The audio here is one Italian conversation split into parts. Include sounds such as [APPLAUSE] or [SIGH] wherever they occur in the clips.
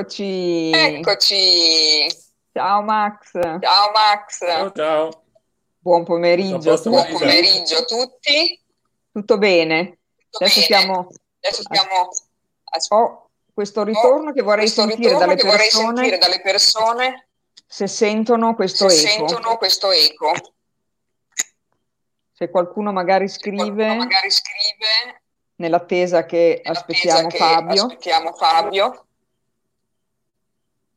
Eccoci. Eccoci. Ciao Max. Ciao Max. Ciao, ciao. Buon pomeriggio. Buon pomeriggio a tutti. Tutto bene? Tutto Adesso bene? siamo Adesso stiamo ho questo ritorno che vorrei questo sentire ritorno dalle che vorrei persone sentire dalle persone se sentono questo se eco. sentono questo eco. Se qualcuno magari Qualcuno scrive magari scrive nell'attesa che nell'attesa aspettiamo che Fabio, Aspettiamo Fabio.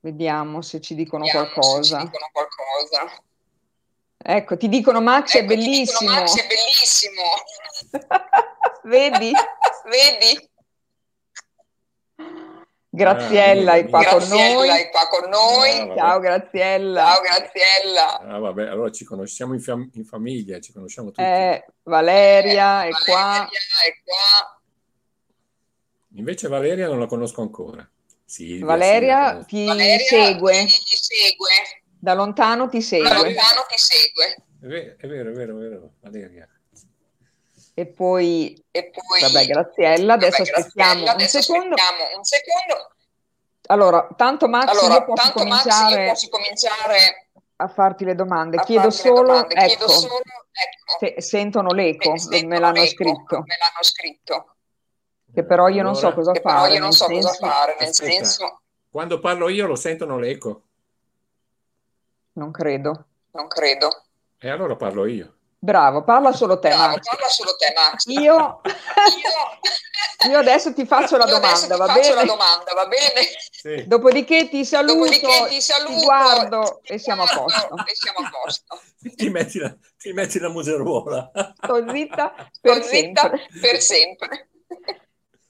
Vediamo se ci dicono Vediamo se ci qualcosa. dicono qualcosa. Ecco, ti dicono Max è Ecco, ti dicono, bellissimo. Max è bellissimo. [LAUGHS] Vedi? [LAUGHS] Vedi? Graziella è qua con Graziella noi. è qua con noi. Ah. Ciao Graziella. Ciao Graziella. Ah, vabbè, allora ci conosciamo in, fam- in famiglia, ci conosciamo tutti. Eh, Valeria è qua. Valeria è qua. Invece Valeria non la conosco ancora. Silvia, Valeria ti Valeria segue, ti segue. da lontano ti Da segue. lontano ti segue. È vero, è vero, è vero, è vero, Valeria. E poi, E poi vabbè, Graziella, adesso vabbè, aspettiamo Graziella, un adesso secondo. aspettiamo un secondo. Allora, tanto Max, Allora, io posso tanto Max, cominciare io posso cominciare a farti le domande. Chiedo solo, domande. ecco, Chiedo solo, ecco, se sentono l'eco, se sentono me l'hanno l'eco, scritto, Me l'hanno scritto. Che però io non so Allora, cosa Che però fare, io non so cosa senso, fare, nel Aspetta. senso, Quando parlo io lo sentono l'eco. non credo. non credo. E allora parlo io. Bravo, parla solo te, Bravo, Max. parla solo te, Max. Io, Io, [LAUGHS] io adesso ti faccio la io domanda, ti va faccio la bene? domanda, va bene? Sì. Dopodiché ti saluto, Dopodiché ti saluto, ti guardo ti e siamo a guardo posto. E siamo a posto. [LAUGHS] Ti, metti la, ti metti la museruola. Sto zitta per Sto zitta sempre. per sempre.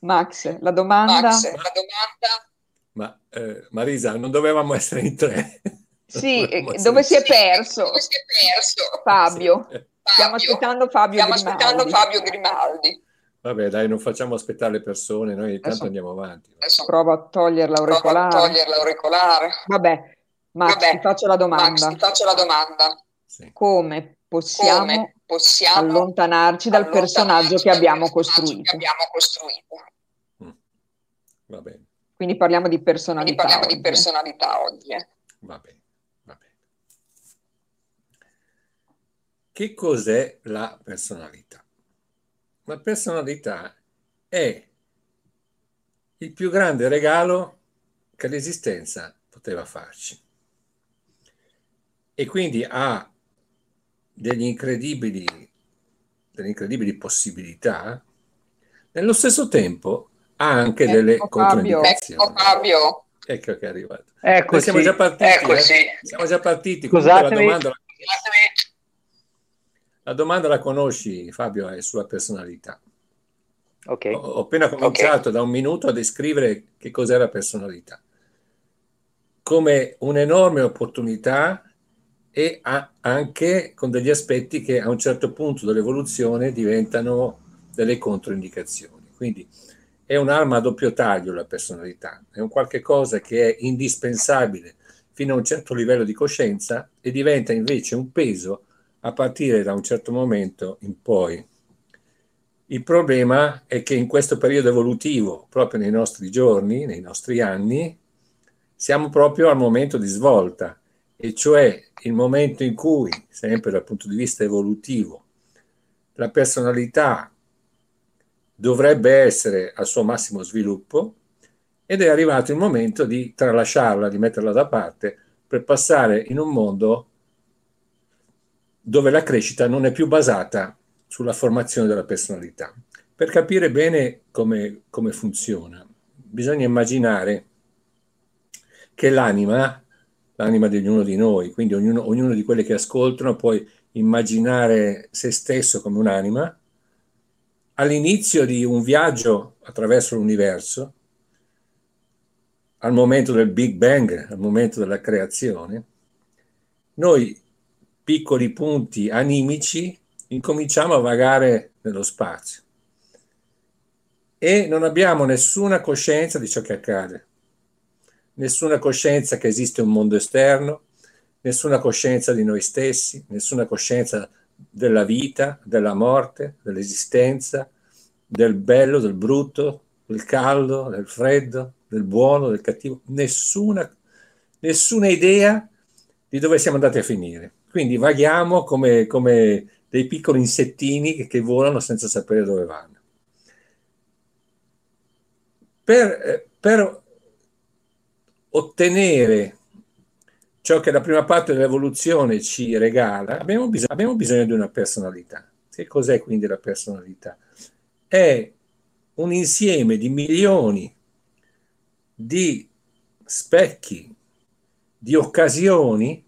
Max, la domanda? Max, la domanda Ma eh, Marisa, non dovevamo essere in tre. Sì, eh, dove si è perso? Dove si è perso? Fabio. Sì. Stiamo Fabio. aspettando Fabio Stiamo aspettando Grimaldi. Fabio Grimaldi. Vabbè, dai, non facciamo aspettare le persone, noi intanto Adesso- andiamo avanti. Adesso Prova a togliere provo a l'auricolare. togliere l'auricolare. Vabbè, Max, Vabbè, ti faccio la domanda. Max, ti faccio la domanda. Sì. Come possiamo Come possiamo allontanarci dal allontanarci personaggio che dal abbiamo personaggio costruito? che abbiamo costruito? Va bene, Quindi parliamo di Quindi personalità. parliamo di oggi. personalità oggi. eh. va bene, va bene. Che cos'è la personalità? La personalità è il più grande regalo che l'esistenza poteva farci. E quindi ha degli incredibili, delle incredibili possibilità, nello stesso tempo ha anche Ecco, delle controindicazioni. Ecco Fabio. Ecco che è arrivato. Ecco, Noi siamo già partiti. Eccoci. eh? Siamo già partiti. Comunque La Scusatemi. domanda, la domanda la conosci, Fabio, è sulla personalità. Ok. Ho, ho appena cominciato da un minuto a descrivere che cos'è la personalità. Come un'enorme opportunità e ha- anche con degli aspetti che a un certo punto dell'evoluzione diventano delle controindicazioni. Quindi è un'arma a doppio taglio la personalità, è un qualche cosa che è indispensabile fino a un certo livello di coscienza e diventa invece un peso a partire da un certo momento in poi. Il problema è che in questo periodo evolutivo, proprio nei nostri giorni, nei nostri anni, siamo proprio al momento di svolta, e cioè il momento in cui, sempre dal punto di vista evolutivo, la personalità dovrebbe essere al suo massimo sviluppo ed è arrivato il momento di tralasciarla, di metterla da parte per passare in un mondo dove la crescita non è più basata sulla formazione della personalità. Per capire bene come, come funziona, bisogna immaginare che l'anima, l'anima di ognuno di noi, quindi ognuno, ognuno di quelli che ascoltano può immaginare se stesso come un'anima, all'inizio di un viaggio attraverso l'universo, al momento del Big Bang, al momento della creazione, noi piccoli punti animici incominciamo a vagare nello spazio. E non abbiamo nessuna coscienza di ciò che accade, nessuna coscienza che esiste un mondo esterno, nessuna coscienza di noi stessi, nessuna coscienza della vita, della morte, dell'esistenza, del bello, del brutto, del caldo, del freddo, del buono, del cattivo, nessuna, nessuna idea di dove siamo andati a finire. Quindi vaghiamo come, come dei piccoli insettini che, che, volano senza sapere dove vanno. Per, eh, per ottenere ciò che la prima parte dell'evoluzione ci regala, abbiamo bisogno, abbiamo bisogno di una personalità. Che cos'è quindi la personalità? È un insieme di milioni di specchi, di occasioni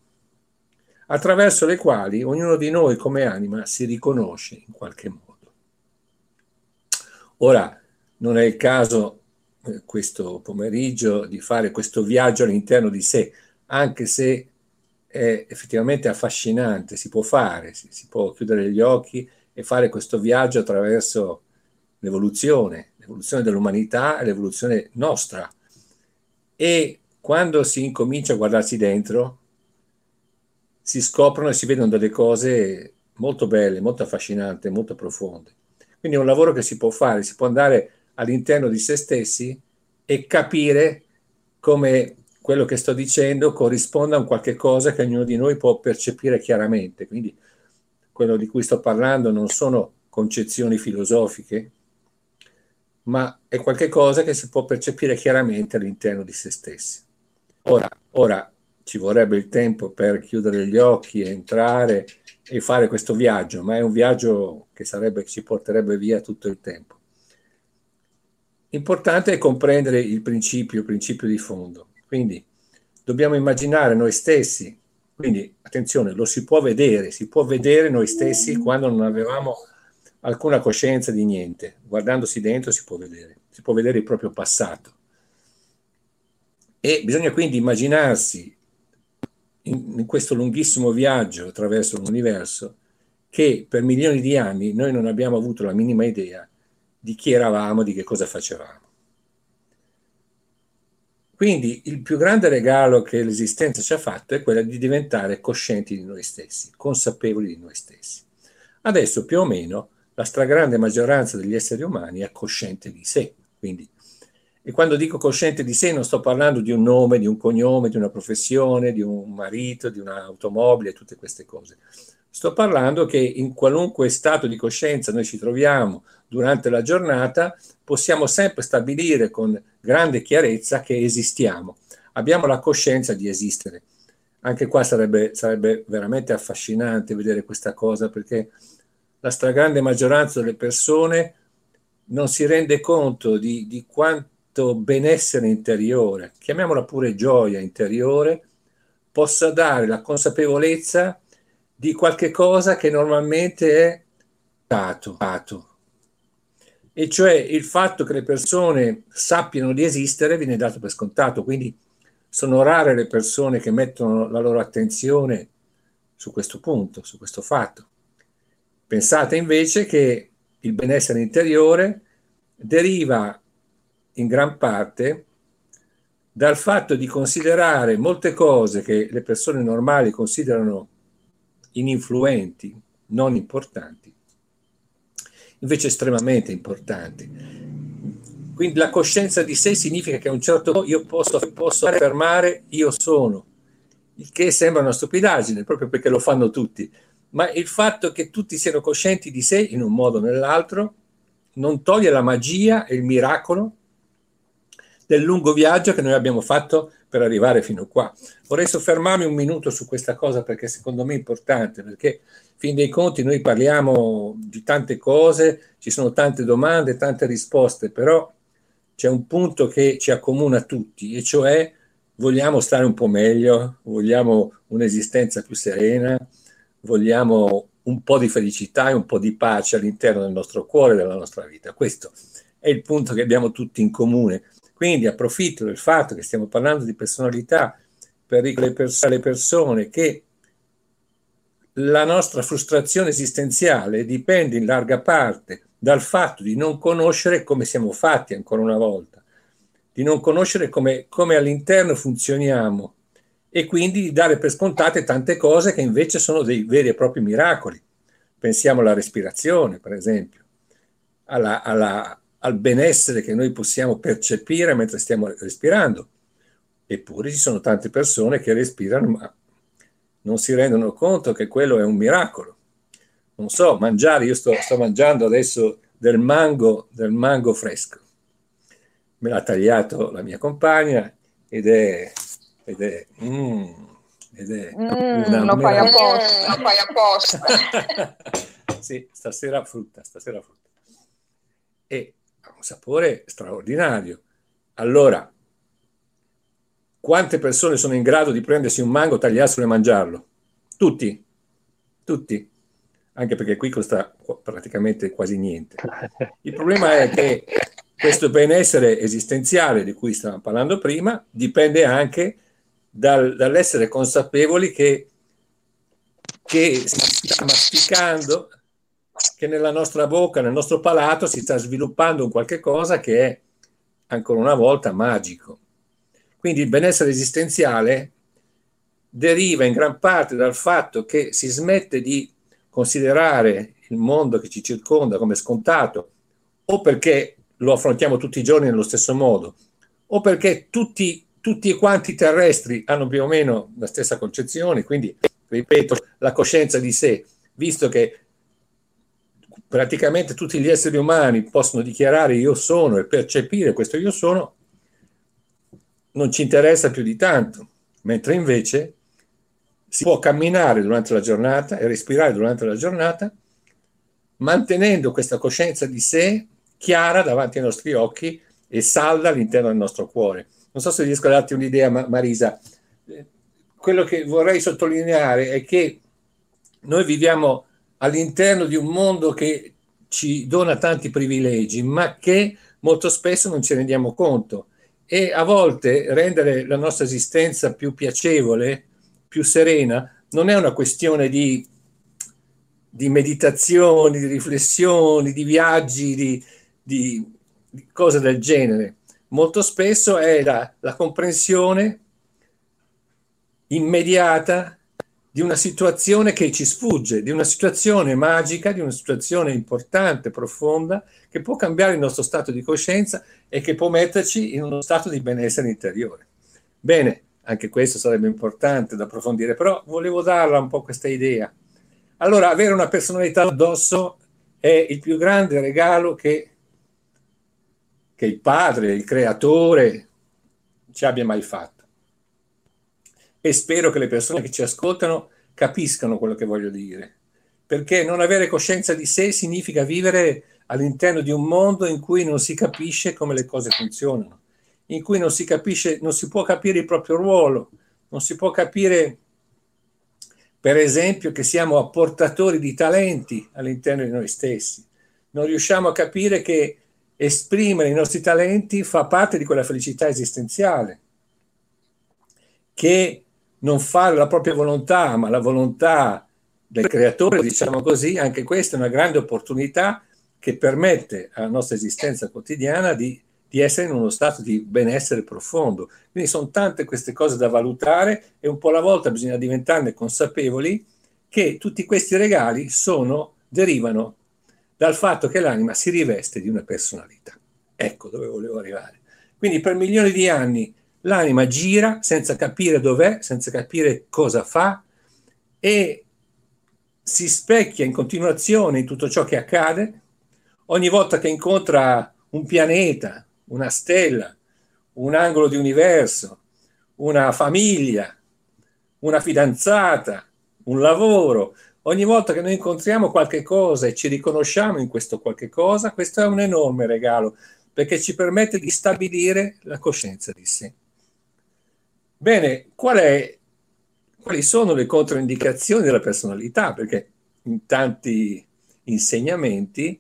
attraverso le quali ognuno di noi come anima si riconosce in qualche modo. Ora, non è il caso eh, questo pomeriggio di fare questo viaggio all'interno di sé, anche se è effettivamente affascinante, si può fare, si, si può chiudere gli occhi e fare questo viaggio attraverso l'evoluzione, l'evoluzione dell'umanità e l'evoluzione nostra. E quando si incomincia a guardarsi dentro, si scoprono e si vedono delle cose molto belle, molto affascinanti, molto profonde. Quindi è un lavoro che si può fare, si può andare all'interno di se stessi e capire come quello che sto dicendo corrisponda a un qualche cosa che ognuno di noi può percepire chiaramente. Quindi quello di cui sto parlando non sono concezioni filosofiche, ma è qualche cosa che si può percepire chiaramente all'interno di se stessi. Ora, ora ci vorrebbe il tempo per chiudere gli occhi, entrare e fare questo viaggio, ma è un viaggio che sarebbe, ci porterebbe via tutto il tempo. Importante è comprendere il principio, il principio di fondo. Quindi dobbiamo immaginare noi stessi, quindi attenzione, lo si può vedere, si può vedere noi stessi quando non avevamo alcuna coscienza di niente. Guardandosi dentro si può vedere, si può vedere il proprio passato. E bisogna quindi immaginarsi in, in questo lunghissimo viaggio attraverso l'universo che per milioni di anni noi non abbiamo avuto la minima idea di chi eravamo, di che cosa facevamo. Quindi il più grande regalo che l'esistenza ci ha fatto è quello di diventare coscienti di noi stessi, consapevoli di noi stessi. Adesso più o meno la stragrande maggioranza degli esseri umani è cosciente di sé, quindi e quando dico cosciente di sé non sto parlando di un nome, di un cognome, di una professione, di un marito, di un'automobile, tutte queste cose. Sto parlando che in qualunque stato di coscienza noi ci troviamo durante la giornata, possiamo sempre stabilire con grande chiarezza che esistiamo. Abbiamo la coscienza di esistere. Anche qua sarebbe, sarebbe veramente affascinante vedere questa cosa perché la stragrande maggioranza delle persone non si rende conto di, di quanto benessere interiore, chiamiamola pure gioia interiore, possa dare la consapevolezza di qualche cosa che normalmente è dato, dato. E cioè il fatto che le persone sappiano di esistere viene dato per scontato, quindi sono rare le persone che mettono la loro attenzione su questo punto, su questo fatto. Pensate invece che il benessere interiore deriva in gran parte dal fatto di considerare molte cose che le persone normali considerano ininfluenti, non importanti, invece estremamente importanti. Quindi la coscienza di sé significa che a un certo punto io posso, posso affermare io sono, il che sembra una stupidaggine, proprio perché lo fanno tutti, ma il fatto che tutti siano coscienti di sé in un modo o nell'altro non toglie la magia e il miracolo del lungo viaggio che noi abbiamo fatto per arrivare fino qua. Vorrei soffermarmi un minuto su questa cosa perché secondo me è importante, perché fin dei conti noi parliamo di tante cose, ci sono tante domande, tante risposte, però c'è un punto che ci accomuna tutti, e cioè vogliamo stare un po' meglio, vogliamo un'esistenza più serena, vogliamo un po' di felicità e un po' di pace all'interno del nostro cuore della nostra vita. Questo è il punto che abbiamo tutti in comune. Quindi approfitto del fatto che stiamo parlando di personalità per alle persone che la nostra frustrazione esistenziale dipende in larga parte dal fatto di non conoscere come siamo fatti ancora una volta, di non conoscere come, come all'interno funzioniamo e quindi di dare per scontate tante cose che invece sono dei veri e propri miracoli. Pensiamo alla respirazione, per esempio, alla, alla al benessere che noi possiamo percepire mentre stiamo respirando. Eppure ci sono tante persone che respirano ma non si rendono conto che quello è un miracolo. Non so, mangiare, io sto, sto mangiando adesso del mango, del mango fresco. Me l'ha tagliato la mia compagna ed è, ed è, mm, ed è Mm, lo fai apposta. Lo fai apposta. [LAUGHS] sì, stasera frutta, stasera frutta. E ha un sapore straordinario. Allora, quante persone sono in grado di prendersi un mango, tagliarselo e mangiarlo? Tutti, tutti, anche perché qui costa praticamente quasi niente. Il problema è che questo benessere esistenziale di cui stavamo parlando prima dipende anche dal- dall'essere consapevoli che, che si sta masticando, che nella nostra bocca, nel nostro palato si sta sviluppando un qualche cosa che è ancora una volta magico. Quindi il benessere esistenziale deriva in gran parte dal fatto che si smette di considerare il mondo che ci circonda come scontato, o perché lo affrontiamo tutti i giorni nello stesso modo, o perché tutti, tutti quanti i terrestri hanno più o meno la stessa concezione, quindi, ripeto, la coscienza di sé, visto che praticamente tutti gli esseri umani possono dichiarare io sono e percepire questo io sono, non ci interessa più di tanto, mentre invece si può camminare durante la giornata e respirare durante la giornata mantenendo questa coscienza di sé chiara davanti ai nostri occhi e salda all'interno del nostro cuore. Non so se riesco a darti un'idea, Ma- Marisa. Quello che vorrei sottolineare è che noi viviamo all'interno di un mondo che ci dona tanti privilegi, ma che molto spesso non ci rendiamo conto. E a volte rendere la nostra esistenza più piacevole, più serena, non è una questione di, di meditazioni, di riflessioni, di viaggi, di, di- di cose del genere. Molto spesso è la, la comprensione immediata di una situazione che ci sfugge, di una situazione magica, di una situazione importante, profonda, che può cambiare il nostro stato di coscienza e che può metterci in uno stato di benessere interiore. Bene, anche questo sarebbe importante da approfondire, però volevo darla un po' questa idea. Allora, avere una personalità addosso è il più grande regalo che, che il padre, il creatore ci abbia mai fatto. E spero che le persone che ci ascoltano capiscano quello che voglio dire, perché non avere coscienza di sé significa vivere all'interno di un mondo in cui non si capisce come le cose funzionano, in cui non si capisce, non si può capire il proprio ruolo, non si può capire, per esempio, che siamo apportatori di talenti all'interno di noi stessi. Non riusciamo a capire che esprimere i nostri talenti fa parte di quella felicità esistenziale, che non fare la propria volontà, ma la volontà del creatore, diciamo così, anche questa è una grande opportunità che permette alla nostra esistenza quotidiana di, di essere in uno stato di benessere profondo. Quindi sono tante queste cose da valutare e un po' alla volta bisogna diventarne consapevoli che tutti questi regali sono, derivano dal fatto che l'anima si riveste di una personalità. Ecco dove volevo arrivare. Quindi per milioni di anni l'anima gira senza capire dov'è, senza capire cosa fa e si specchia in continuazione in tutto ciò che accade. Ogni volta che incontra un pianeta, una stella, un angolo di universo, una famiglia, una fidanzata, un lavoro, ogni volta che noi incontriamo qualche cosa e ci riconosciamo in questo qualche cosa, questo è un enorme regalo perché ci permette di stabilire la coscienza di sé. Bene, qual è, quali sono le controindicazioni della personalità? Perché in tanti insegnamenti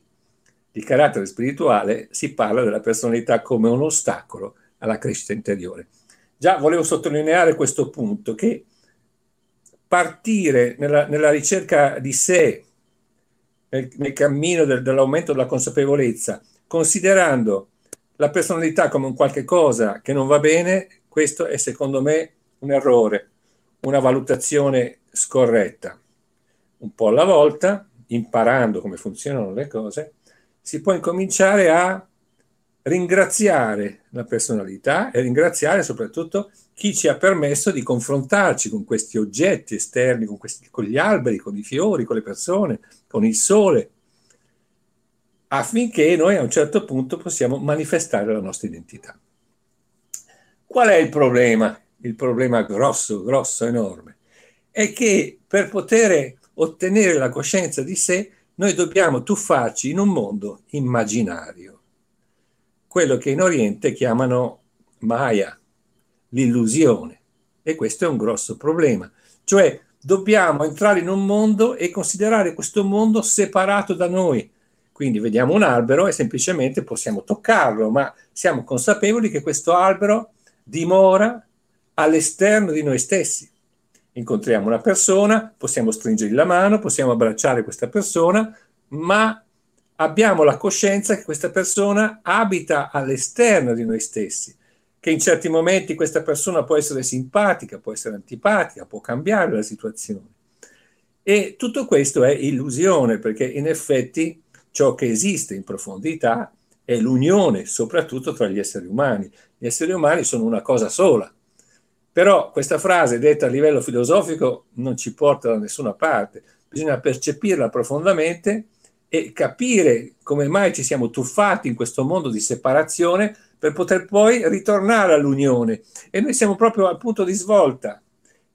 di carattere spirituale si parla della personalità come un ostacolo alla crescita interiore. Già volevo sottolineare questo punto, che partire nella, nella ricerca di sé, nel, nel cammino del, dell'aumento della consapevolezza, considerando la personalità come un qualche cosa che non va bene, questo è secondo me un errore, una valutazione scorretta. Un po' alla volta, imparando come funzionano le cose, si può incominciare a ringraziare la personalità e ringraziare soprattutto chi ci ha permesso di confrontarci con questi oggetti esterni, con, questi, con gli alberi, con i fiori, con le persone, con il sole, affinché noi a un certo punto possiamo manifestare la nostra identità. Qual è il problema? Il problema grosso, grosso, enorme, è che per poter ottenere la coscienza di sé, noi dobbiamo tuffarci in un mondo immaginario, quello che in Oriente chiamano Maya, l'illusione. E questo è un grosso problema. Cioè dobbiamo entrare in un mondo e considerare questo mondo separato da noi. Quindi vediamo un albero e semplicemente possiamo toccarlo, ma siamo consapevoli che questo albero dimora all'esterno di noi stessi. Incontriamo una persona, possiamo stringergli la mano, possiamo abbracciare questa persona, ma abbiamo la coscienza che questa persona abita all'esterno di noi stessi che in certi momenti questa persona può essere simpatica, può essere antipatica, può cambiare la situazione. E tutto questo è illusione, perché in effetti ciò che esiste in profondità è l'unione, soprattutto tra gli esseri umani. Gli esseri umani sono una cosa sola. Però questa frase detta a livello filosofico non ci porta da nessuna parte. Bisogna percepirla profondamente e capire come mai ci siamo tuffati in questo mondo di separazione per poter poi ritornare all'unione. E noi siamo proprio al punto di svolta,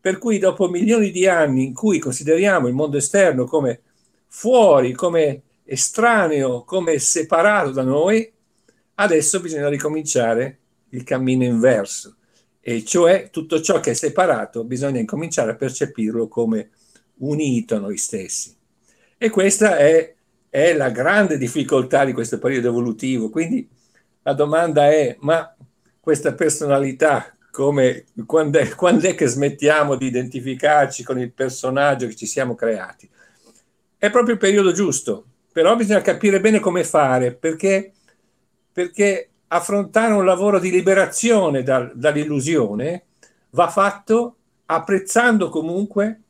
per cui dopo milioni di anni in cui consideriamo il mondo esterno come fuori, come estraneo, come separato da noi, adesso bisogna ricominciare il cammino inverso, e cioè tutto ciò che è separato bisogna incominciare a percepirlo come unito a noi stessi. E questa è, è la grande difficoltà di questo periodo evolutivo, quindi la domanda è, ma questa personalità, come, quando, è, quando è che smettiamo di identificarci con il personaggio che ci siamo creati? È proprio il periodo giusto, però bisogna capire bene come fare, perché, perché affrontare un lavoro di liberazione dal, dall'illusione va fatto apprezzando comunque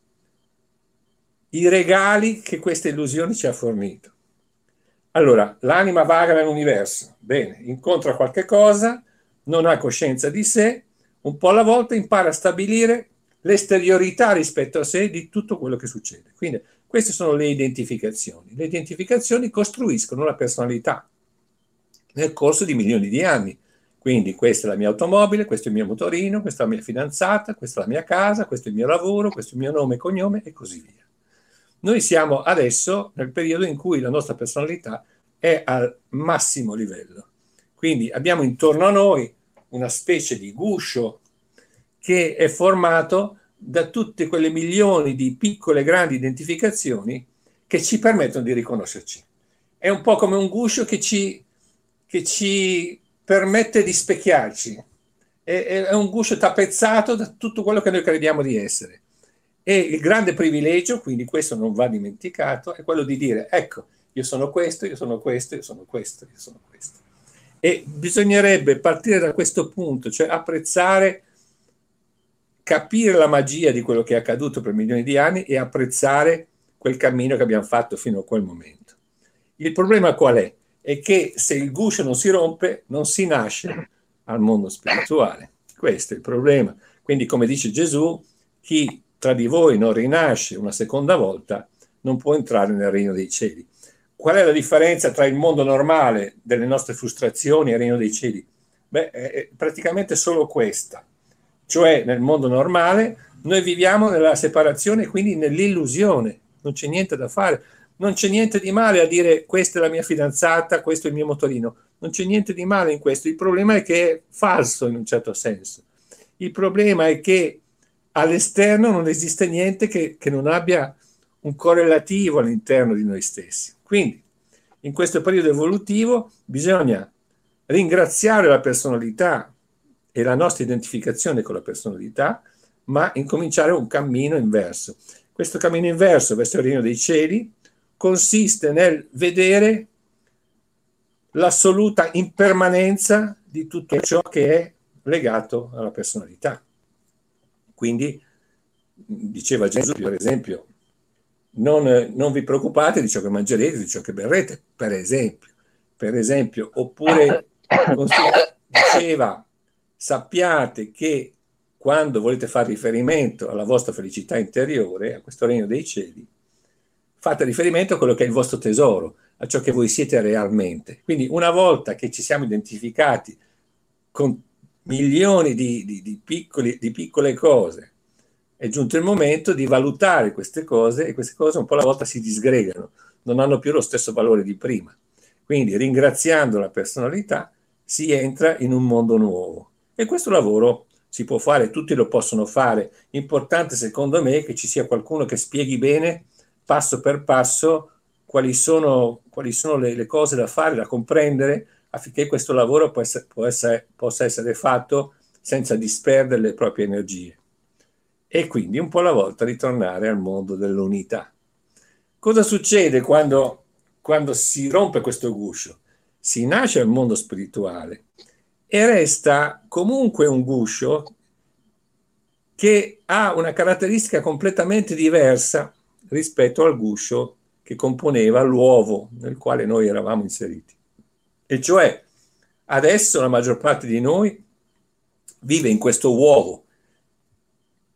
i regali che questa illusione ci ha fornito. Allora, l'anima vaga nell'universo, bene, incontra qualche cosa, non ha coscienza di sé, un po' alla volta impara a stabilire l'esteriorità rispetto a sé di tutto quello che succede. Quindi queste sono le identificazioni. Le identificazioni costruiscono la personalità nel corso di milioni di anni. Quindi questa è la mia automobile, questo è il mio motorino, questa è la mia fidanzata, questa è la mia casa, questo è il mio lavoro, questo è il mio nome e cognome e così via. Noi siamo adesso nel periodo in cui la nostra personalità è al massimo livello. Quindi abbiamo intorno a noi una specie di guscio che è formato da tutte quelle milioni di piccole e grandi identificazioni che ci permettono di riconoscerci. È un po' come un guscio che ci, che ci permette di specchiarci. È, è un guscio tappezzato da tutto quello che noi crediamo di essere. E il grande privilegio, quindi questo non va dimenticato, è quello di dire, ecco, io sono questo, io sono questo, io sono questo, io sono questo. E bisognerebbe partire da questo punto, cioè apprezzare, capire la magia di quello che è accaduto per milioni di anni e apprezzare quel cammino che abbiamo fatto fino a quel momento. Il problema qual è? È che se il guscio non si rompe, non si nasce al mondo spirituale. Questo è il problema. Quindi, come dice Gesù, chi tra di voi non rinasce una seconda volta, non può entrare nel regno dei cieli. Qual è la differenza tra il mondo normale delle nostre frustrazioni e il regno dei cieli? Beh, è praticamente solo questa. Cioè, nel mondo normale noi viviamo nella separazione, quindi nell'illusione, non c'è niente da fare, non c'è niente di male a dire questa è la mia fidanzata, questo è il mio motorino, non c'è niente di male in questo, il problema è che è falso in un certo senso. Il problema è che all'esterno non esiste niente che, che non abbia un correlativo all'interno di noi stessi. Quindi, in questo periodo evolutivo bisogna ringraziare la personalità e la nostra identificazione con la personalità, ma incominciare un cammino inverso. Questo cammino inverso verso il regno dei cieli consiste nel vedere l'assoluta impermanenza di tutto ciò che è legato alla personalità. Quindi diceva Gesù, per esempio, non, non, vi preoccupate di ciò che mangerete, di ciò che berrete, per esempio. Per esempio, oppure [COUGHS] diceva sappiate che quando volete fare riferimento alla vostra felicità interiore, a questo regno dei cieli, fate riferimento a quello che è il vostro tesoro, a ciò che voi siete realmente. Quindi una volta che ci siamo identificati con milioni di, di, di, piccoli, di piccole cose, è giunto il momento di valutare queste cose e queste cose un po' alla volta si disgregano, non hanno più lo stesso valore di prima. Quindi ringraziando la personalità si entra in un mondo nuovo e questo lavoro si può fare, tutti lo possono fare. Importante secondo me che ci sia qualcuno che spieghi bene passo per passo quali sono, quali sono le, le, cose da fare, da comprendere, affinché questo lavoro essere, essere, possa essere fatto senza disperdere le proprie energie. E quindi un po' alla volta ritornare al mondo dell'unità. Cosa succede quando, quando si rompe questo guscio? Si nasce al mondo spirituale e resta comunque un guscio che ha una caratteristica completamente diversa rispetto al guscio che componeva l'uovo nel quale noi eravamo inseriti. E cioè, adesso la maggior parte di noi vive in questo uovo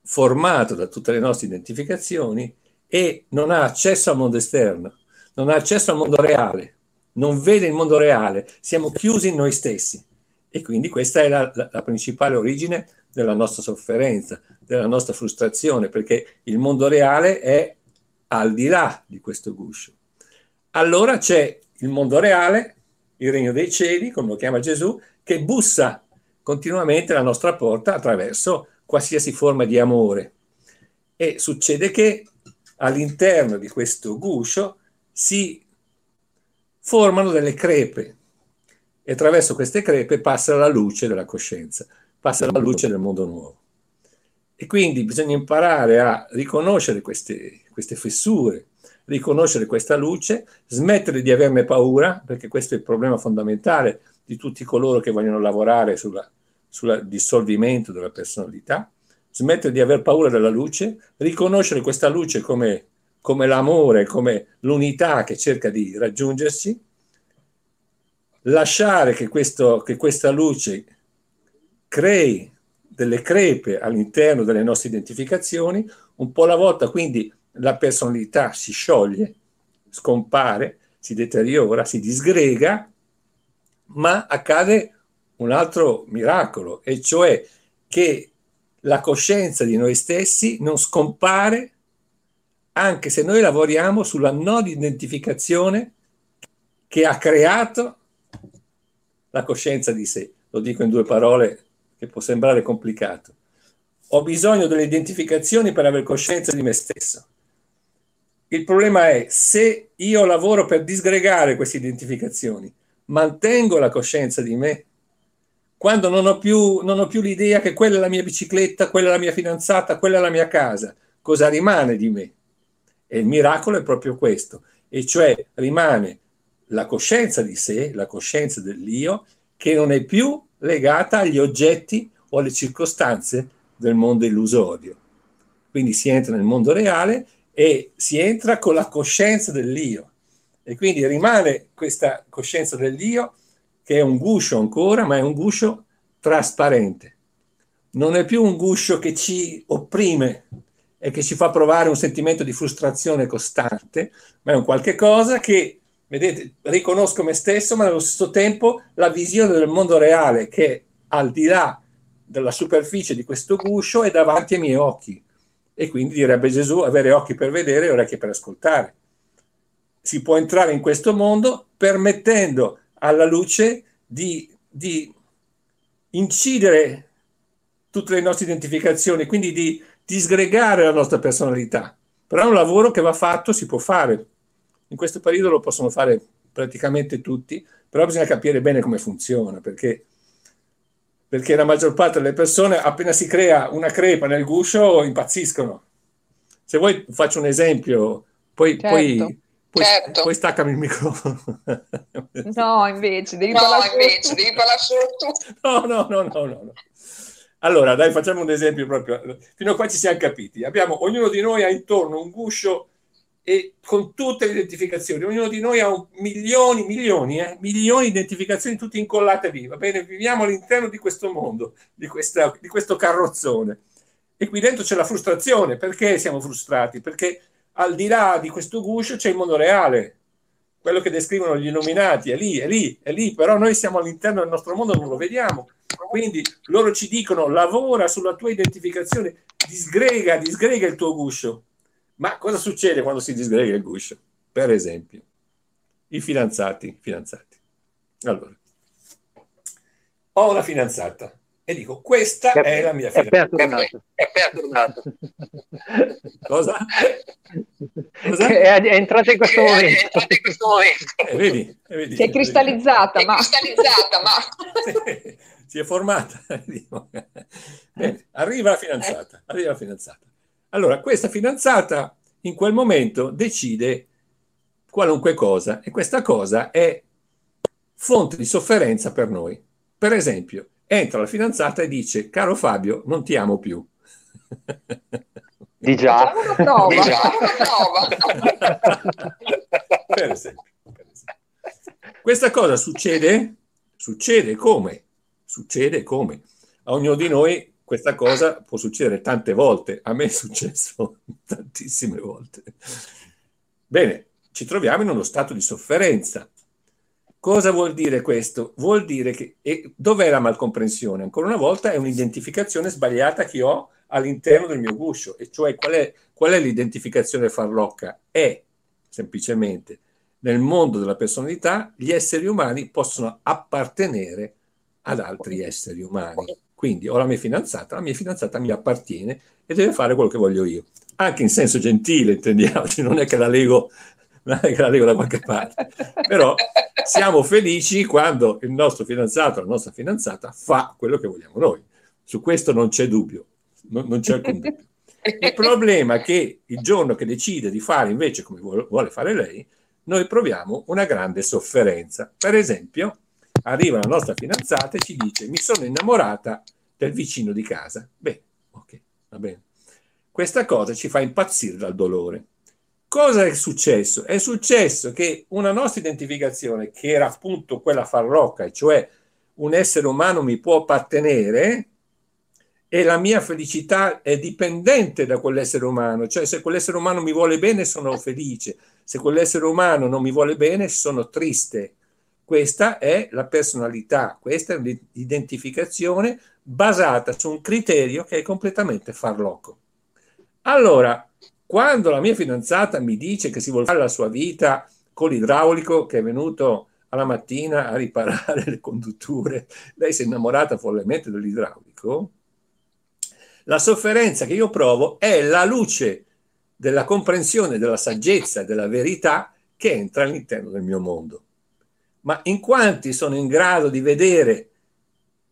formato da tutte le nostre identificazioni e non ha accesso al mondo esterno, non ha accesso al mondo reale, non vede il mondo reale, siamo chiusi in noi stessi. E quindi questa è la, la, la principale origine della nostra sofferenza, della nostra frustrazione, perché il mondo reale è al di là di questo guscio. Allora c'è il mondo reale, il regno dei cieli, come lo chiama Gesù, che bussa continuamente alla nostra porta attraverso qualsiasi forma di amore. E succede che all'interno di questo guscio si formano delle crepe, e attraverso queste crepe passa la luce della coscienza, passa la luce del mondo nuovo. E quindi bisogna imparare a riconoscere queste, queste fessure, riconoscere questa luce, smettere di averne paura, perché questo è il problema fondamentale di tutti coloro che vogliono lavorare sul dissolvimento della personalità, smettere di aver paura della luce, riconoscere questa luce come, come l'amore, come l'unità che cerca di raggiungersi lasciare che, questo, che questa luce crei delle crepe all'interno delle nostre identificazioni, un po' alla volta quindi la personalità si scioglie, scompare, si deteriora, si disgrega, ma accade un altro miracolo, e cioè che la coscienza di noi stessi non scompare anche se noi lavoriamo sulla no identificazione che ha creato la coscienza di sé. Lo dico in due parole che può sembrare complicato. Ho bisogno delle identificazioni per avere coscienza di me stesso. Il problema è se io lavoro per disgregare queste identificazioni, mantengo la coscienza di me, quando non ho, più, non ho più l'idea che quella è la mia bicicletta, quella è la mia fidanzata, quella è la mia casa, cosa rimane di me? E il miracolo è proprio questo, e cioè rimane la coscienza di sé, la coscienza dell'io, che non è più legata agli oggetti o alle circostanze del mondo illusorio. Quindi si entra nel mondo reale e si entra con la coscienza dell'io. E quindi rimane questa coscienza dell'io che è un guscio ancora, ma è un guscio trasparente. Non è più un guscio che ci opprime e che ci fa provare un sentimento di frustrazione costante, ma è un qualche cosa che vedete, riconosco me stesso, ma allo stesso tempo la visione del mondo reale che al di là della superficie di questo guscio è davanti ai miei occhi. E quindi direbbe Gesù, avere occhi per vedere e orecchie per ascoltare. Si può entrare in questo mondo permettendo alla luce di, di incidere tutte le nostre identificazioni, quindi di disgregare la nostra personalità. Però è un lavoro che va fatto, si può fare, in questo periodo lo possono fare praticamente tutti, però bisogna capire bene come funziona, perché, perché la maggior parte delle persone appena si crea una crepa nel guscio impazziscono. Se vuoi faccio un esempio, poi, certo. poi poi, certo. poi, staccami il microfono. No, invece, devi no, parlare invece, solo devi parlare solo tu. No, no, no, no, no. Allora, dai, facciamo un esempio proprio. Fino a qua ci siamo capiti. Abbiamo, ognuno di noi ha intorno un guscio e con tutte le identificazioni. Ognuno di noi ha un, milioni, milioni, eh, milioni di identificazioni tutte incollate lì. Va bene, viviamo all'interno di questo mondo, di, questa, di questo carrozzone. E qui dentro c'è la frustrazione. Perché siamo frustrati? Perché al di là di questo guscio c'è il mondo reale, quello che descrivono gli illuminati, è lì, è lì, è lì, però noi siamo all'interno del nostro mondo non lo vediamo. Quindi loro ci dicono lavora sulla tua identificazione, disgrega, disgrega il tuo guscio ma cosa succede quando si disgrega il guscio? Per esempio, i fidanzati, fidanzati. Allora, ho una fidanzata e dico questa è, è la mia fidanzata. È perdonata. [LAUGHS] Cosa? Cosa? È, è, entrata in questo momento. È entrata in questo momento. Eh, vedi, eh, vedi, si è cristallizzata, vedi. ma... È cristallizzata, ma... [LAUGHS] si è formata. [LAUGHS] Bene, arriva la fidanzata, arriva la fidanzata. Allora, questa fidanzata in quel momento decide qualunque cosa e questa cosa è fonte di sofferenza per noi. Per esempio, entra la fidanzata e dice, caro Fabio, non ti amo più. Di già. Una prova. Di già. Una prova. per, esempio, per esempio. Questa cosa succede? Succede come? Succede come? A ognuno di noi questa cosa può succedere tante volte, a me è successo [LAUGHS] tantissime volte. Bene, ci troviamo in uno stato di sofferenza. Cosa vuol dire questo? Vuol dire che e dov'è la malcomprensione? Ancora una volta è un'identificazione sbagliata che ho all'interno del mio guscio, e cioè qual è, qual è l'identificazione farlocca? È semplicemente nel mondo della personalità gli esseri umani possono appartenere ad altri esseri umani. Quindi ho la mia fidanzata, la mia fidanzata mi appartiene e deve fare quello che voglio io. Anche in senso gentile, intendiamoci, non è che la lego, che la lego da qualche parte. Però siamo felici quando il nostro fidanzato, la nostra fidanzata fa quello che vogliamo noi. Su questo non c'è dubbio, non, non c'è alcun dubbio. Il problema è che il giorno che decide di fare invece come vuole fare lei, noi proviamo una grande sofferenza. Per esempio, arriva la nostra fidanzata e ci dice mi sono innamorata del vicino di casa. Beh, ok, va bene. Questa cosa ci fa impazzire dal dolore. Cosa è successo? È successo che una nostra identificazione, che era appunto quella farlocca, cioè un essere umano mi può appartenere e la mia felicità è dipendente da quell'essere umano, cioè se quell'essere umano mi vuole bene sono felice, se quell'essere umano non mi vuole bene sono triste. Questa è la personalità, questa è l'identificazione basata su un criterio che è completamente farlocco. Allora, quando la mia fidanzata mi dice che si vuole fare la sua vita con l'idraulico che è venuto alla mattina a riparare le condutture, lei si è innamorata follemente dell'idraulico, la sofferenza che io provo è la luce della comprensione, della saggezza, della verità che entra all'interno del mio mondo ma in quanti sono in grado di vedere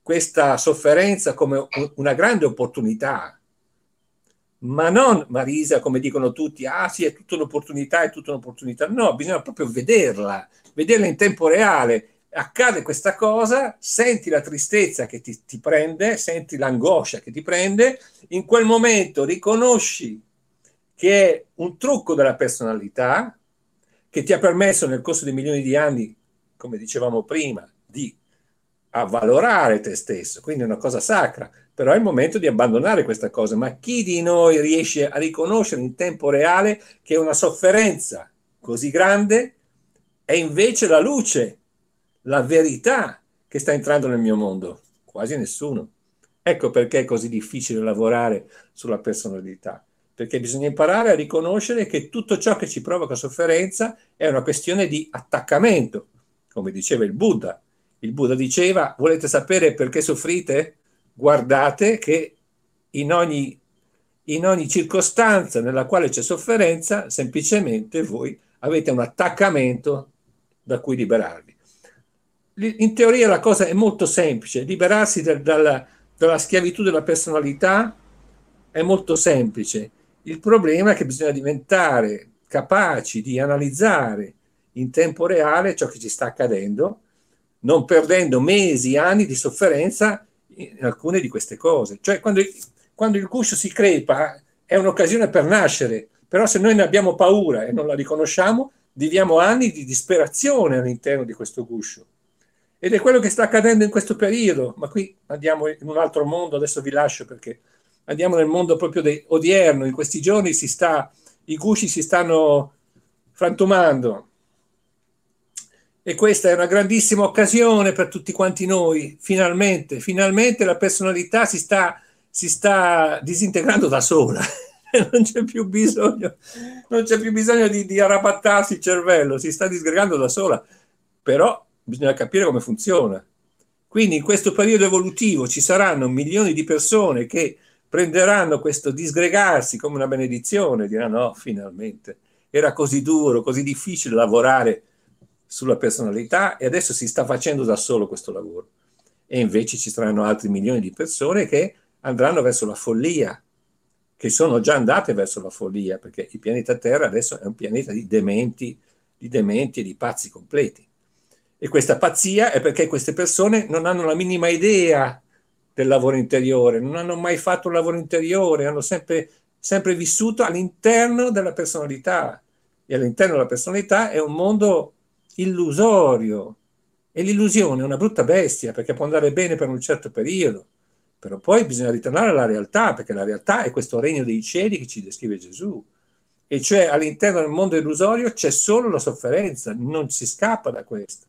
questa sofferenza come una grande opportunità, ma non Marisa come dicono tutti, ah sì è tutta un'opportunità, è tutta un'opportunità, no, bisogna proprio vederla, vederla in tempo reale, accade questa cosa, senti la tristezza che ti, ti prende, senti l'angoscia che ti prende, in quel momento riconosci che è un trucco della personalità che ti ha permesso nel corso dei milioni di anni come dicevamo prima, di avvalorare te stesso, quindi è una cosa sacra, però è il momento di abbandonare questa cosa, ma chi di noi riesce a riconoscere in tempo reale che una sofferenza così grande è invece la luce, la verità che sta entrando nel mio mondo? Quasi nessuno. Ecco perché è così difficile lavorare sulla personalità, perché bisogna imparare a riconoscere che tutto ciò che ci provoca sofferenza è una questione di attaccamento, come diceva il Buddha. Il Buddha diceva, volete sapere perché soffrite? Guardate che in ogni, in ogni circostanza nella quale c'è sofferenza, semplicemente voi avete un attaccamento da cui liberarvi. In teoria la cosa è molto semplice, liberarsi del, dalla, dalla schiavitù della personalità è molto semplice. Il problema è che bisogna diventare capaci di analizzare in tempo reale ciò che ci sta accadendo, non perdendo mesi, anni di sofferenza in alcune di queste cose. Cioè quando, quando il guscio si crepa è un'occasione per nascere, Però se noi ne abbiamo paura e non la riconosciamo, viviamo anni di disperazione all'interno di questo guscio. Ed è quello che sta accadendo in questo periodo, ma qui andiamo in un altro mondo, adesso vi lascio perché andiamo nel mondo proprio odierno, in questi giorni sta, i gusci si stanno frantumando e questa è una grandissima occasione per tutti quanti noi, finalmente, finalmente la personalità si sta, si sta disintegrando da sola. [LAUGHS] non c'è più bisogno, c'è più bisogno di, di arrabattarsi il cervello, si sta disgregando da sola, però bisogna capire come funziona. Quindi in questo periodo evolutivo ci saranno milioni di persone che prenderanno questo disgregarsi come una benedizione, diranno no, finalmente, era così duro, così difficile lavorare sulla personalità e adesso si sta facendo da solo questo lavoro. E invece ci saranno altri milioni di persone che andranno verso la follia, che sono già andate verso la follia, perché il pianeta Terra adesso è un pianeta di dementi, di dementi e di pazzi completi. E questa pazzia è perché queste persone non hanno la minima idea del lavoro interiore, non hanno mai fatto un lavoro interiore, hanno sempre, sempre vissuto all'interno della personalità. E all'interno della personalità è un mondo illusorio. E l'illusione è una brutta bestia perché può andare bene per un certo periodo, però poi bisogna ritornare alla realtà, perché la realtà è questo regno dei cieli che ci descrive Gesù. E cioè all'interno del mondo illusorio c'è solo la sofferenza, non si scappa da questo.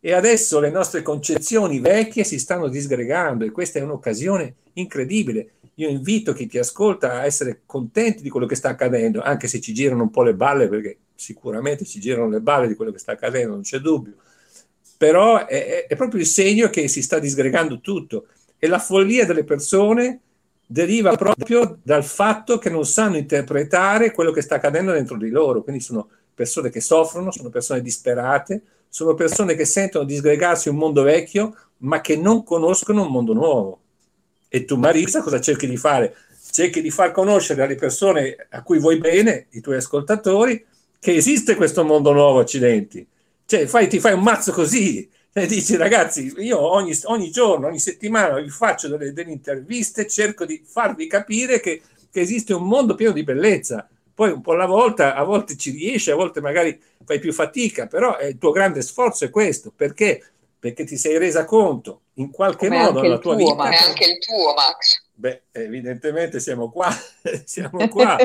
E adesso le nostre concezioni vecchie si stanno disgregando e questa è un'occasione incredibile. Io invito chi ti ascolta a essere contenti di quello che sta accadendo, anche se ci girano un po' le balle, perché sicuramente ci girano le balle di quello che sta accadendo, non c'è dubbio. Però è, è proprio il segno che si sta disgregando tutto e la follia delle persone deriva proprio dal fatto che non sanno interpretare quello che sta accadendo dentro di loro. Quindi sono persone che soffrono, sono persone disperate, sono persone che sentono disgregarsi un mondo vecchio, ma che non conoscono un mondo nuovo. E tu, Marisa, cosa cerchi di fare? Cerchi di far conoscere alle persone a cui vuoi bene, i tuoi ascoltatori, che esiste questo mondo nuovo accidenti. Cioè, fai, ti fai un mazzo così, e dici ragazzi io ogni, ogni, giorno, ogni settimana vi faccio delle, delle interviste, cerco di farvi capire che, che, esiste un mondo pieno di bellezza. Poi un po' alla volta, a volte ci riesci, a volte magari fai più fatica, però il tuo grande sforzo è questo, perché? Perché ti sei resa conto in qualche Come modo nella tua tuo, vita. È anche il tuo, Max. Beh, evidentemente siamo qua, [LAUGHS] siamo qua,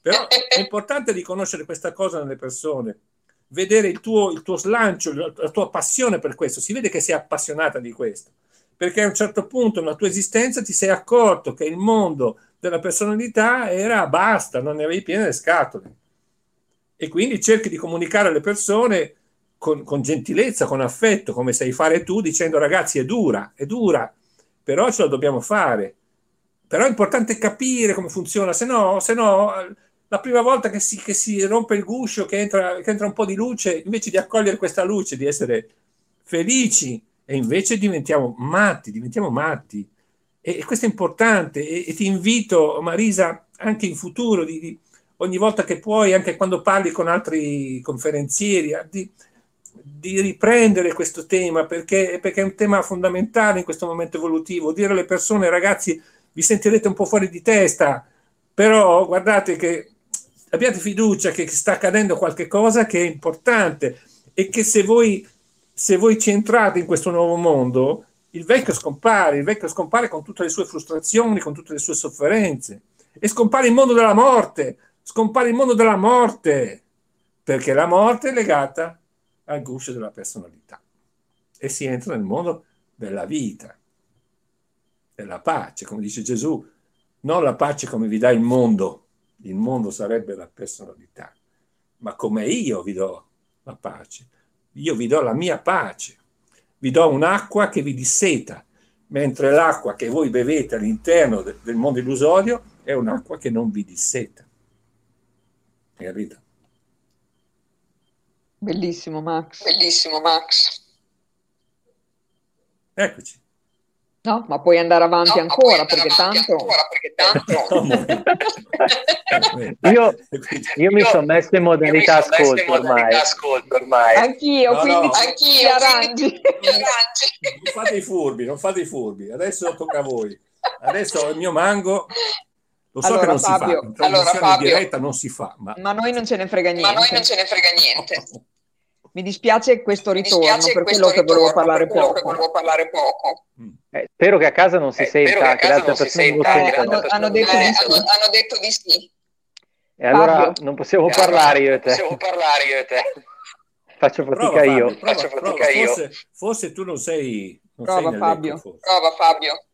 però è importante riconoscere questa cosa nelle persone vedere il tuo, il tuo slancio, la tua passione per questo, si vede che sei appassionata di questo, perché a un certo punto nella tua esistenza ti sei accorto che il mondo della personalità era basta, non ne avevi piene le scatole. E quindi cerchi di comunicare alle persone con, con gentilezza, con affetto, come sai fare tu, dicendo ragazzi è dura, è dura, però ce la dobbiamo fare. Però è importante capire come funziona, se no, se no la prima volta che si, che si rompe il guscio, che entra, che entra un po' di luce, invece di accogliere questa luce, di essere felici, e invece diventiamo matti, diventiamo matti. E, e questo è importante e, e, ti invito, Marisa, anche in futuro, di, di, ogni volta che puoi, anche quando parli con altri conferenzieri, di, di riprendere questo tema perché, perché, è un tema fondamentale in questo momento evolutivo. Dire alle persone, ragazzi, vi sentirete un po' fuori di testa, però guardate che abbiate fiducia che sta accadendo qualche cosa che è importante e che se voi, se voi ci entrate in questo nuovo mondo, il vecchio scompare, il vecchio scompare con tutte le sue frustrazioni, con tutte le sue sofferenze. E scompare il mondo della morte, scompare il mondo della morte, perché la morte è legata al guscio della personalità. E si entra nel mondo della vita, della pace, come dice Gesù, non la pace come vi dà il mondo, il mondo sarebbe la personalità, ma come io vi do la pace, io vi do la mia pace, vi do un'acqua che vi disseta, mentre l'acqua che voi bevete all'interno de- del mondo illusorio è un'acqua che non vi disseta. Capito? Bellissimo Max. Bellissimo Max. Eccoci. No, ma puoi andare avanti no, ancora, perché, avanti tanto... ancora perché tanto... [LAUGHS] [LAUGHS] io, io mi sono messo in modalità ascolto ormai. ormai. Anch'io, no, quindi no. anch'io, arrangi. Non fate i furbi, non fate i furbi. Adesso tocca a voi. Adesso il mio mango Lo so Allora, che non Fabio, si fa, in allora, Fabio, diretta non si fa, ma... Ma a noi non ce ne frega Ma niente. a noi non ce ne frega niente. [LAUGHS] Mi dispiace questo Mi ritorno, dispiace per questo quello che volevo ritorno, parlare per quello che poco. volevo parlare poco. Mm. Eh, spero che a casa non si Eh, senta, che le altre non si persone non lo Eh, sentano. hanno, hanno detto Eh, di hanno, sì. hanno detto di sì. E allora Fabio. non possiamo E allora parlare io e te. Possiamo parlare io e te. Faccio fatica Prova, io. Fabio, prova, Faccio prova. fatica io. Forse, forse tu non sei, non Prova, sei Fabio. letto, forse. Prova Fabio.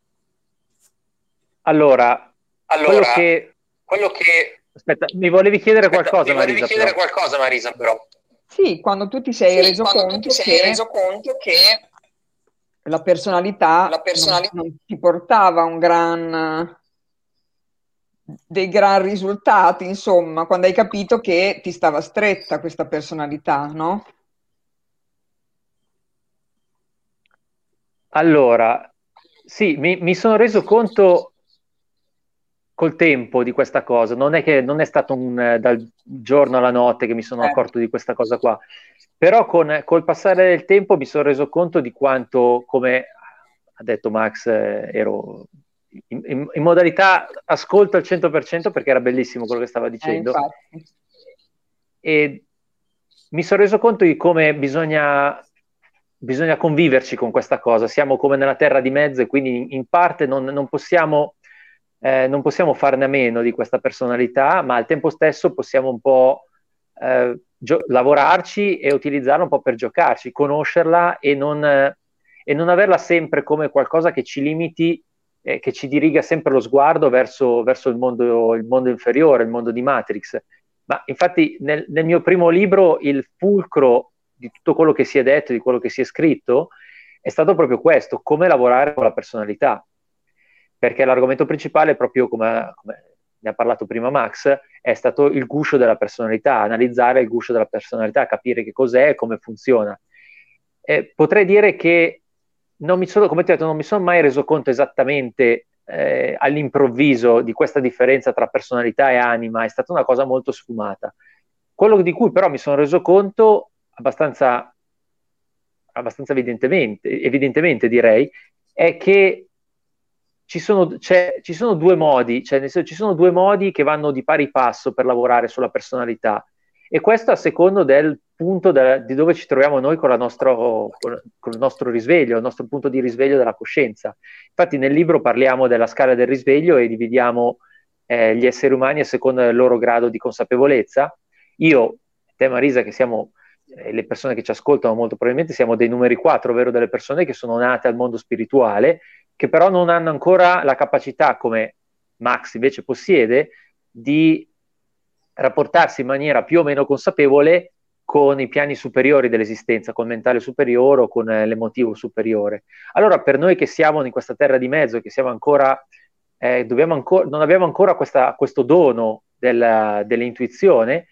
Allora, quello Allora, che... quello che... Aspetta, mi volevi chiedere Aspetta, qualcosa, mi volevi Marisa? chiedere però. qualcosa, Marisa, però. Sì, quando tu ti sei Sì, reso tu conto ti sei che reso conto che la personalità, La personalità- non, non ti portava un gran dei gran risultati, insomma, quando hai capito che ti stava stretta questa personalità, no? Allora, sì, mi, mi sono reso conto col tempo di questa cosa, non è che non è stato un, eh, dal giorno alla notte che mi sono Eh. accorto di questa cosa qua, però con, col passare del tempo mi sono reso conto di quanto, come ha detto Max, eh, ero in, in- in modalità ascolto al 100% perché era bellissimo quello che stava Eh, dicendo infatti. e mi sono reso conto di come bisogna, bisogna conviverci con questa cosa. Siamo come nella terra di mezzo e quindi in, in parte non, non possiamo, eh, non possiamo farne a meno di questa personalità, ma al tempo stesso possiamo un po' eh, gio- lavorarci e utilizzarla un po' per giocarci, conoscerla e non, eh, e non averla sempre come qualcosa che ci limiti, che ci diriga sempre lo sguardo verso, verso il, mondo, il mondo inferiore, il mondo di Matrix. Ma infatti nel, nel mio primo libro il fulcro di tutto quello che si è detto, di quello che si è scritto, è stato proprio questo, come lavorare con la personalità. Perché l'argomento principale, proprio come, come ne ha parlato prima Max, è stato il guscio della personalità, analizzare il guscio della personalità, capire che cos'è e come funziona. E potrei dire che non mi sono, come ti ho detto, non mi sono mai reso conto esattamente eh, all'improvviso di questa differenza tra personalità e anima, è stata una cosa molto sfumata. Quello di cui però mi sono reso conto abbastanza, abbastanza evidentemente, evidentemente direi, è che ci sono, ci sono due modi, cioè senso, ci sono due modi che vanno di pari passo per lavorare sulla personalità e questo a secondo del punto de, di dove ci troviamo noi con, nostra, con, con, il nostro risveglio, il nostro punto di risveglio della coscienza. Infatti nel libro parliamo della scala del risveglio e dividiamo eh, gli esseri umani a seconda del loro grado di consapevolezza. Io, te Marisa, che siamo eh, le persone che ci ascoltano molto probabilmente siamo dei numeri 4, ovvero delle persone che sono nate al mondo spirituale, che però non hanno ancora la capacità, come Max invece possiede, di rapportarsi in maniera più o meno consapevole con i piani superiori dell'esistenza, con il mentale superiore o con eh, l'emotivo superiore. Allora, per noi che siamo in questa terra di mezzo, che siamo ancora, eh, ancora non abbiamo ancora questa, questo dono del, dell'intuizione,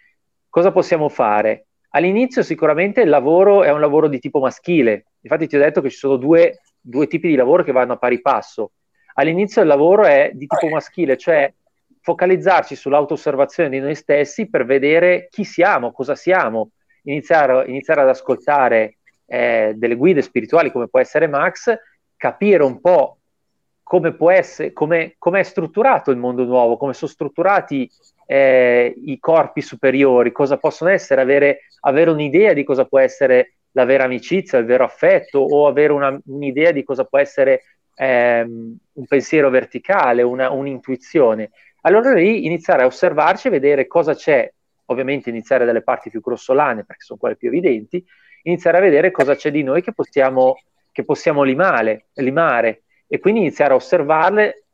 cosa possiamo fare? All'inizio sicuramente il lavoro è un lavoro di tipo maschile, infatti ti ho detto che ci sono due, due tipi di lavoro che vanno a pari passo. All'inizio il lavoro è di tipo maschile, cioè focalizzarci sull'auto-osservazione di noi stessi per vedere chi siamo, cosa siamo, iniziare, iniziare ad ascoltare eh, delle guide spirituali come può essere Max, capire un po' come può essere, come, come è strutturato il mondo nuovo, come sono strutturati eh, i corpi superiori, cosa possono essere, avere, avere, un'idea di cosa può essere la vera amicizia, il vero affetto, o avere una, un'idea di cosa può essere ehm, un pensiero verticale, una, un'intuizione. Allora lì iniziare a osservarci e vedere cosa c'è, ovviamente iniziare dalle parti più grossolane, perché sono quelle più evidenti, iniziare a vedere cosa c'è di noi che possiamo, che possiamo limare, limare e quindi iniziare a osservarle.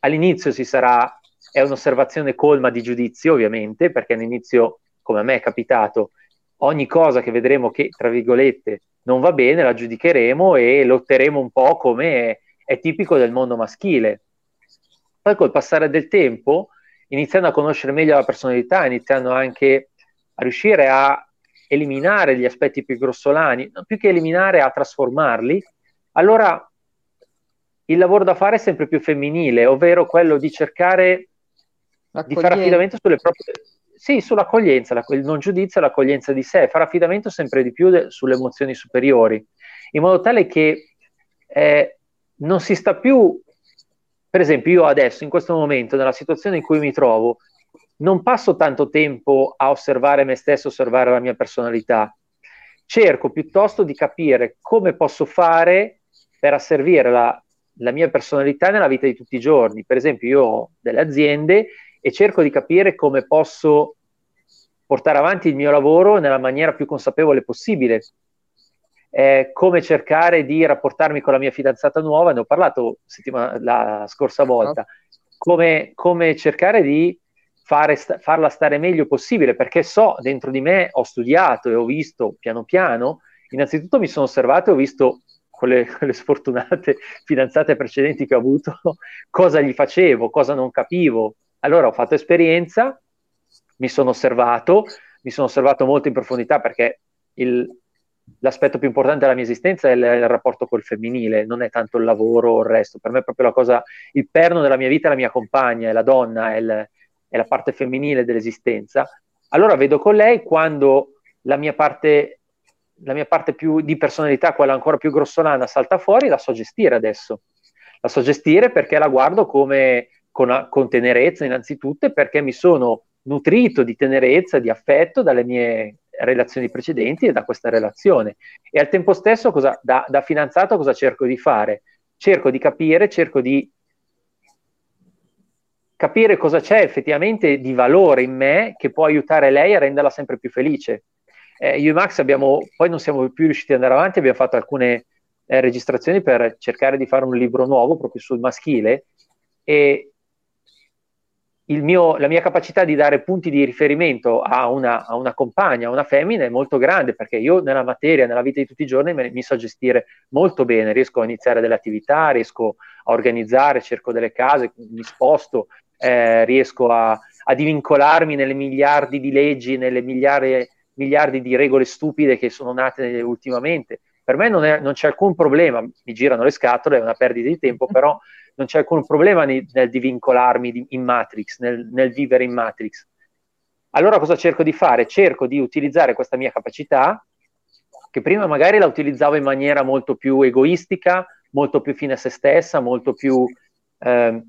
All'inizio si sarà, è un'osservazione colma di giudizio, ovviamente, perché all'inizio, come a me è capitato, ogni cosa che vedremo che, tra virgolette, non va bene, la giudicheremo e lotteremo un po' come è, è tipico del mondo maschile. Poi col passare del tempo, iniziando a conoscere meglio la personalità, iniziando anche a riuscire a eliminare gli aspetti più grossolani, più che eliminare, a trasformarli, allora il lavoro da fare è sempre più femminile, ovvero quello di cercare di fare affidamento sulle proprie sì, sull'accoglienza, la, il non giudizio e l'accoglienza di sé, fare affidamento sempre di più de, sulle emozioni superiori, in modo tale che eh, non si sta più per esempio, io adesso, in questo momento, nella situazione in cui mi trovo, non passo tanto tempo a osservare me stesso, osservare la mia personalità. Cerco piuttosto di capire come posso fare per asservire la, la mia personalità nella vita di tutti i giorni. Per esempio, io ho delle aziende e cerco di capire come posso portare avanti il mio lavoro nella maniera più consapevole possibile. Eh, come cercare di rapportarmi con la mia fidanzata nuova, ne ho parlato la scorsa volta, come, come cercare di fare, farla stare meglio possibile, perché so, dentro di me ho studiato e ho visto piano piano, innanzitutto mi sono osservato e ho visto con le, con le, sfortunate [LAUGHS] fidanzate precedenti che ho avuto, [LAUGHS] cosa gli facevo, cosa non capivo. Allora ho fatto esperienza, mi sono osservato, mi sono osservato molto in profondità perché il, l'aspetto più importante della mia esistenza è il, il, rapporto col femminile, non è tanto il lavoro o il resto. Per me è proprio la cosa, il perno della mia vita è la mia compagna, è la donna, è, il, è la parte femminile dell'esistenza. Allora vedo con lei quando la mia parte la mia parte più di personalità, quella ancora più grossolana, salta fuori, la so gestire adesso. La so gestire perché la guardo come con, con tenerezza innanzitutto e perché mi sono nutrito di tenerezza, di affetto dalle mie relazioni precedenti e da questa relazione. E al tempo stesso, cosa, da, da fidanzato, cosa cerco di fare? Cerco di capire, cerco di capire cosa c'è effettivamente di valore in me che può aiutare lei a renderla sempre più felice eh, io e Max abbiamo, poi non siamo più riusciti ad andare avanti, abbiamo fatto alcune eh, registrazioni per cercare di fare un libro nuovo proprio sul maschile e mio, la mia capacità di dare punti di riferimento a una, a una, compagna, a una femmina è molto grande perché io nella materia, nella vita di tutti i giorni me, mi so gestire molto bene, riesco a iniziare delle attività, riesco a organizzare, cerco delle case, mi sposto, eh, riesco a, a divincolarmi nelle miliardi di leggi, nelle miliardi miliardi di regole stupide che sono nate ultimamente. Per me non, è, non c'è alcun problema, mi girano le scatole, è una perdita di tempo, [LAUGHS] però non c'è alcun problema nel, nel divincolarmi di, in Matrix, nel, nel vivere in Matrix. Allora cosa cerco di fare? Cerco di utilizzare questa mia capacità, che prima magari la utilizzavo in maniera molto più egoistica, molto più fine a se stessa, molto più eh,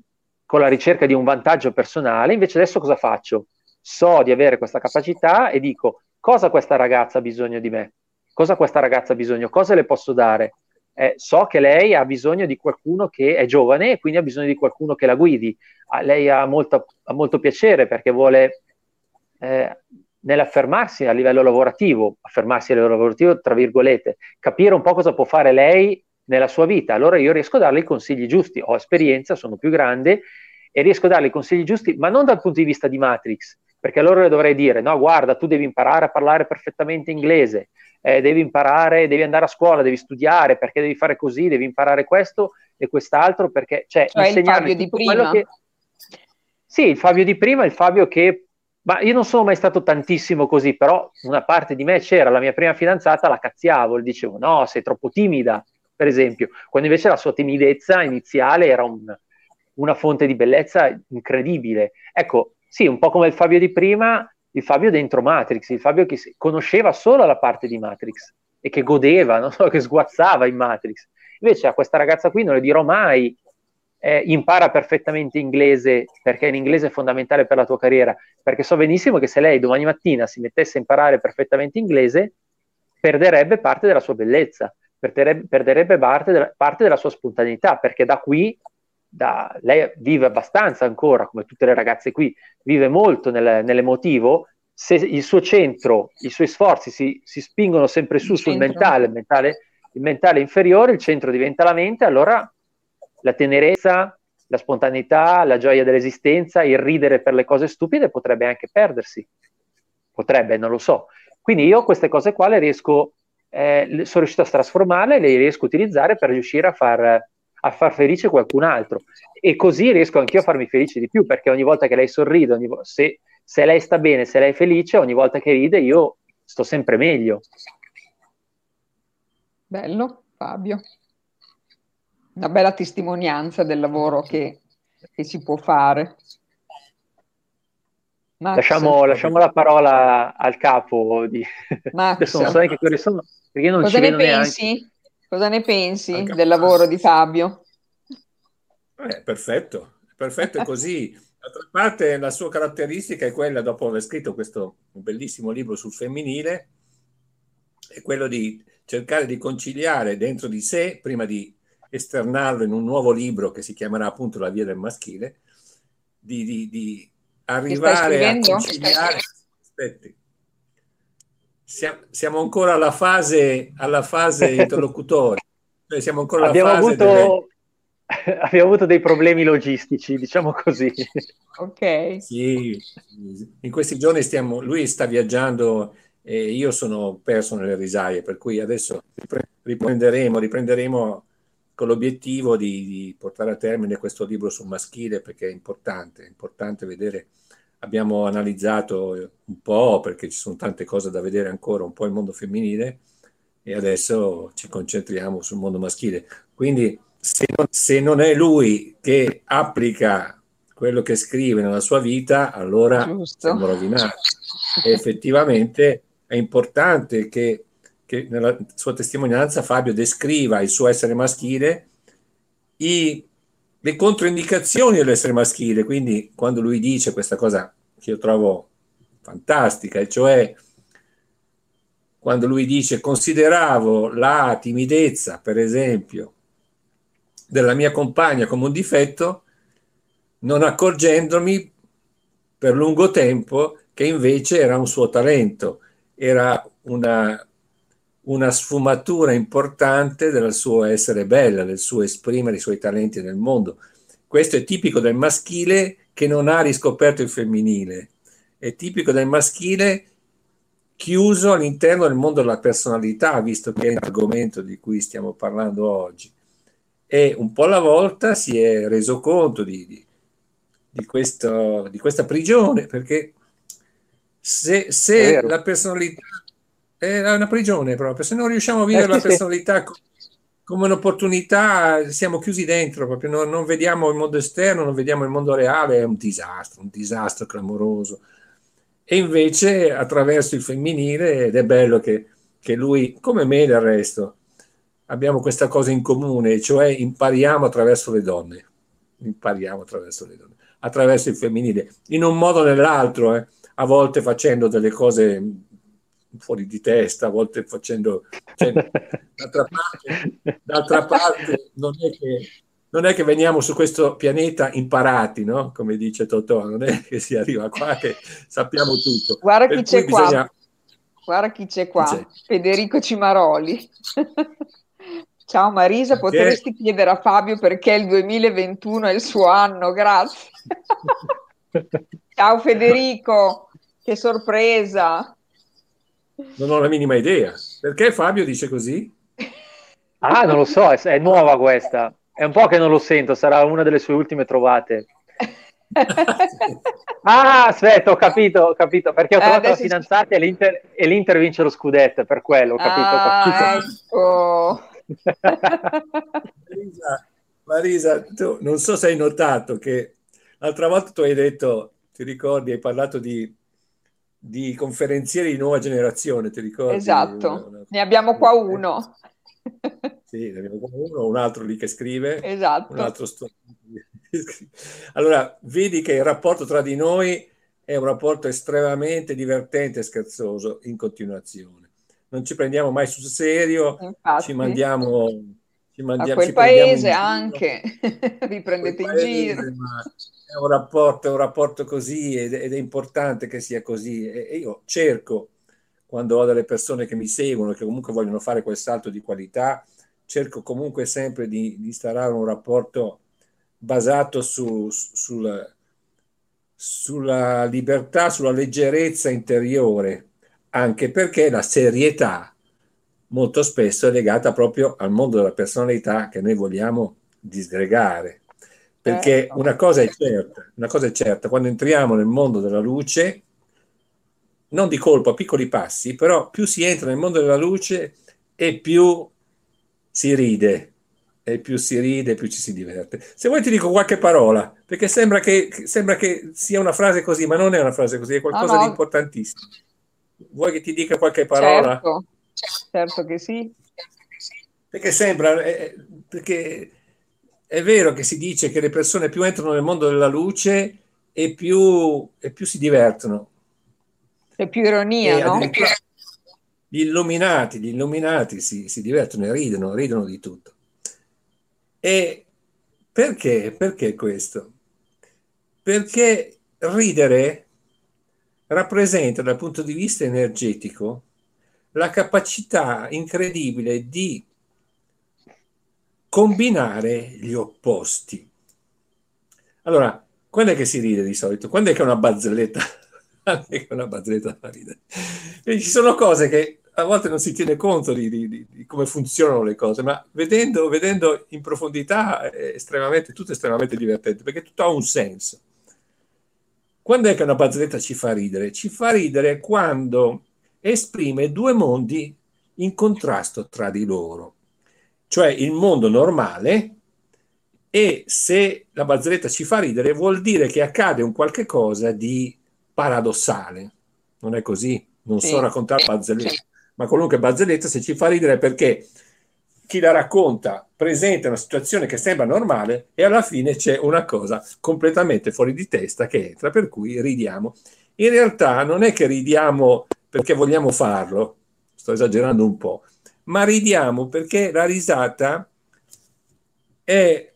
con la ricerca di un vantaggio personale. Invece adesso cosa faccio? So di avere questa capacità e dico cosa questa ragazza ha bisogno di me, cosa questa ragazza ha bisogno, cosa le posso dare. Eh, so che lei ha bisogno di qualcuno che è giovane e quindi ha bisogno di qualcuno che la guidi. Ah, lei ha, molto, ha molto piacere perché vuole eh, nell'affermarsi a livello lavorativo, affermarsi a livello lavorativo tra virgolette, capire un po' cosa può fare lei nella sua vita. Allora io riesco a darle i consigli giusti, ho esperienza, sono più grande e riesco a darle i consigli giusti, ma non dal punto di vista di Matrix, perché allora le dovrei dire, no, guarda, tu devi imparare a parlare perfettamente inglese, eh, devi imparare, devi andare a scuola, devi studiare, perché devi fare così, devi imparare questo e quest'altro, perché cioè, cioè il Fabio di prima. Che... Sì, il Fabio di prima, il Fabio che... Ma io non sono mai stato tantissimo così, però una parte di me c'era, la mia prima fidanzata la cazziavo, le dicevo, no, sei troppo timida, per esempio, quando invece la sua timidezza iniziale era un, una fonte di bellezza incredibile. Ecco, sì, un po' come il Fabio di prima, il Fabio dentro Matrix, il Fabio che conosceva solo la parte di Matrix e che godeva, [LAUGHS] no? che sguazzava in Matrix. Invece a questa ragazza qui non le dirò mai eh, impara perfettamente inglese perché l'inglese è fondamentale per la tua carriera, perché so benissimo che se lei domani mattina si mettesse a imparare perfettamente inglese, perderebbe parte della sua bellezza, perderebbe, perderebbe parte, della, parte della sua spontaneità, perché da qui da, lei vive abbastanza ancora, come tutte le ragazze qui, vive molto nel, nell'emotivo, se il suo centro, i suoi sforzi si, si spingono sempre su il sul mentale il, mentale, il mentale inferiore, il centro diventa la mente, allora la tenerezza, la spontaneità, la gioia dell'esistenza, il ridere per le cose stupide potrebbe anche perdersi. Potrebbe, non lo so. Quindi io queste cose qua le riesco, eh, sono riuscito a trasformarle, le riesco a utilizzare per riuscire a far a far felice qualcun altro. E così riesco anch'io a farmi felice di più, perché ogni volta che lei sorride, vo- se, se lei sta bene, se lei è felice, ogni volta che ride io sto sempre meglio. Bello, Fabio. Una bella testimonianza del lavoro che, che si può fare. Max. Lasciamo, lasciamo la parola al capo di... Max. Adesso non so neanche quali sono, perché non Cosa ci ne pensi? Neanche. Cosa ne pensi Anche del lavoro di Fabio? Eh, perfetto, perfetto è così. D'altra parte la sua caratteristica è quella, dopo aver scritto questo bellissimo libro sul femminile, è quello di cercare di conciliare dentro di sé, prima di esternarlo in un nuovo libro che si chiamerà appunto La via del maschile, di, di, di arrivare a conciliare... Aspetti. Siamo ancora alla fase, alla fase [LAUGHS] interlocutoria, cioè siamo ancora alla Abbiamo fase avuto... delle [LAUGHS] abbiamo avuto dei problemi logistici, diciamo così. Ok. Sì, in questi giorni stiamo, lui sta viaggiando e io sono perso nelle risaie, per cui adesso riprenderemo, riprenderemo con l'obiettivo di, di, portare a termine questo libro sul maschile perché è importante, è importante vedere, abbiamo analizzato un po' perché ci sono tante cose da vedere ancora, un po' il mondo femminile e adesso ci concentriamo sul mondo maschile. Quindi se non, se non è lui che applica quello che scrive nella sua vita, allora Giusto. siamo rovinati. E effettivamente è importante che, che, nella sua testimonianza Fabio descriva il suo essere maschile, i, le controindicazioni dell'essere maschile. Quindi quando lui dice questa cosa che io trovo fantastica, e cioè quando lui dice consideravo la timidezza, per esempio, della mia compagna come un difetto, non accorgendomi per lungo tempo che invece era un suo talento, era una, una sfumatura importante del suo essere bella, del suo esprimere i suoi talenti nel mondo. Questo è tipico del maschile che non ha riscoperto il femminile, è tipico del maschile chiuso all'interno del mondo della personalità, visto che è l'argomento di cui stiamo parlando oggi. E un po' alla volta si è reso conto di, di, di, questo, di questa prigione, perché se, se la personalità è una prigione proprio, se non riusciamo a vivere eh, la personalità sì. come un'opportunità, siamo chiusi dentro, proprio non, non, vediamo il mondo esterno, non vediamo il mondo reale, è un disastro, un disastro clamoroso. E invece attraverso il femminile, ed è bello che, che lui, come me del resto, abbiamo questa cosa in comune, cioè impariamo attraverso le donne, impariamo attraverso le donne, attraverso il femminile, in un modo o nell'altro, eh, a volte facendo delle cose fuori di testa, a volte facendo... Cioè, [LAUGHS] d'altra, parte, d'altra parte, non è che non è che veniamo su questo pianeta imparati, no? Come dice Totò, non è che si arriva qua che sappiamo tutto. Guarda chi c'è bisogna... qua. Guarda chi c'è qua, c'è. Federico Cimaroli. [LAUGHS] Ciao Marisa, perché? potresti chiedere a Fabio perché il 2021 è il suo anno, grazie. [LAUGHS] Ciao Federico, che sorpresa. Non ho la minima idea. Perché Fabio dice così? Ah, non lo so, è, è nuova questa. È un po' che non lo sento, sarà una delle sue ultime trovate. [LAUGHS] ah, aspetta, ho capito, ho capito, perché ho eh, trovato eh, la fidanzata e l'Inter, e l'Inter vince lo scudetto, per quello, ho capito. Ah, ho capito. Ecco. Marisa, Marisa, tu non so se hai notato che l'altra volta tu hai detto, ti ricordi, hai parlato di, di conferenzieri di nuova generazione, ti ricordi? Esatto, una, una... ne abbiamo qua uno. Sì, ne abbiamo qua uno, un altro lì che scrive. Esatto. Un altro sto... Allora, vedi che il rapporto tra di noi è un rapporto estremamente divertente e scherzoso in continuazione non ci prendiamo mai sul serio, Infatti. ci mandiamo... A quel paese anche, [LAUGHS] vi prendete in giro. È un, rapporto, è un rapporto così ed, ed, è importante che sia così. E, e io cerco, quando ho delle persone che mi seguono, che comunque vogliono fare quel salto di qualità, cerco comunque sempre di, di instaurare un rapporto basato su, sul, sulla libertà, sulla leggerezza interiore, anche perché la serietà molto spesso è legata proprio al mondo della personalità che noi vogliamo disgregare. Perché eh, una cosa è certa, una cosa è certa, quando entriamo nel mondo della luce, non di colpo, a piccoli passi, però più si entra nel mondo della luce e più si ride, e più si ride, più ci si diverte. Se vuoi ti dico qualche parola, perché sembra che, sembra che sia una frase così, ma non è una frase così, è qualcosa no, no. di importantissimo. Vuoi che ti dica qualche parola? Certo, certo che sì. Perché sembra, eh, perché è vero che si dice che le persone più entrano nel mondo della luce e più, e più si divertono. C'è più ironia, E no? Gli illuminati, gli illuminati si, si divertono e ridono, ridono di tutto. E perché? Perché questo? Perché ridere rappresenta dal punto di vista energetico la capacità incredibile di combinare gli opposti. Allora, quando è che si ride di solito? Quando è che una barzelletta, è una barzelletta [LAUGHS] fa ridere? Ci sono cose che a volte non si tiene conto di, di- di- di come funzionano le cose, ma vedendo, vedendo in profondità è estremamente, tutto estremamente divertente, perché tutto ha un senso. Quando è che una barzelletta ci fa ridere? Ci fa ridere quando esprime due mondi in contrasto tra di loro, cioè il mondo normale e se la barzelletta ci fa ridere vuol dire che accade un qualche cosa di paradossale. Non è così? Non Sì. so raccontare barzellette, ma qualunque barzelletta se ci fa ridere perché chi la racconta presenta una situazione che sembra normale e alla fine c'è una cosa completamente fuori di testa che entra, per cui ridiamo. In realtà non è che ridiamo perché vogliamo farlo, sto esagerando un po', ma ridiamo perché la risata è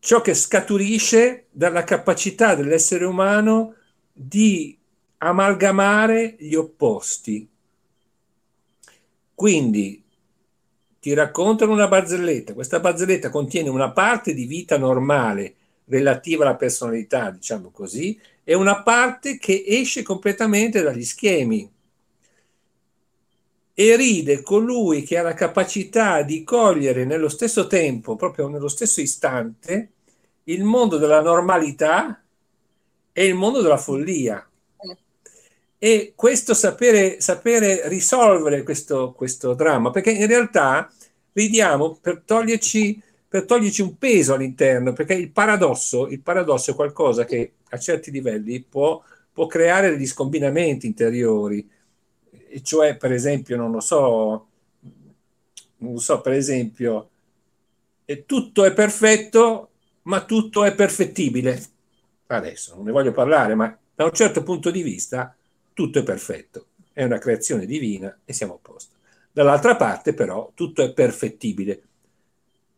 ciò che scaturisce dalla capacità dell'essere umano di amalgamare gli opposti. Quindi ti raccontano una barzelletta, questa barzelletta contiene una parte di vita normale relativa alla personalità, diciamo così, e una parte che esce completamente dagli schemi. E ride colui che ha la capacità di cogliere nello stesso tempo, proprio nello stesso istante, il mondo della normalità e il mondo della follia. E questo sapere, sapere risolvere questo, questo dramma, perché in realtà ridiamo per toglierci, per toglierci un peso all'interno, perché il paradosso, il paradosso è qualcosa che a certi livelli può, può creare degli scombinamenti interiori, e cioè per esempio, non lo so, non lo so, per esempio, e tutto è perfetto, ma tutto è perfettibile. Adesso non ne voglio parlare, ma da un certo punto di vista tutto è perfetto, è una creazione divina e siamo a posto. Dall'altra parte però tutto è perfettibile.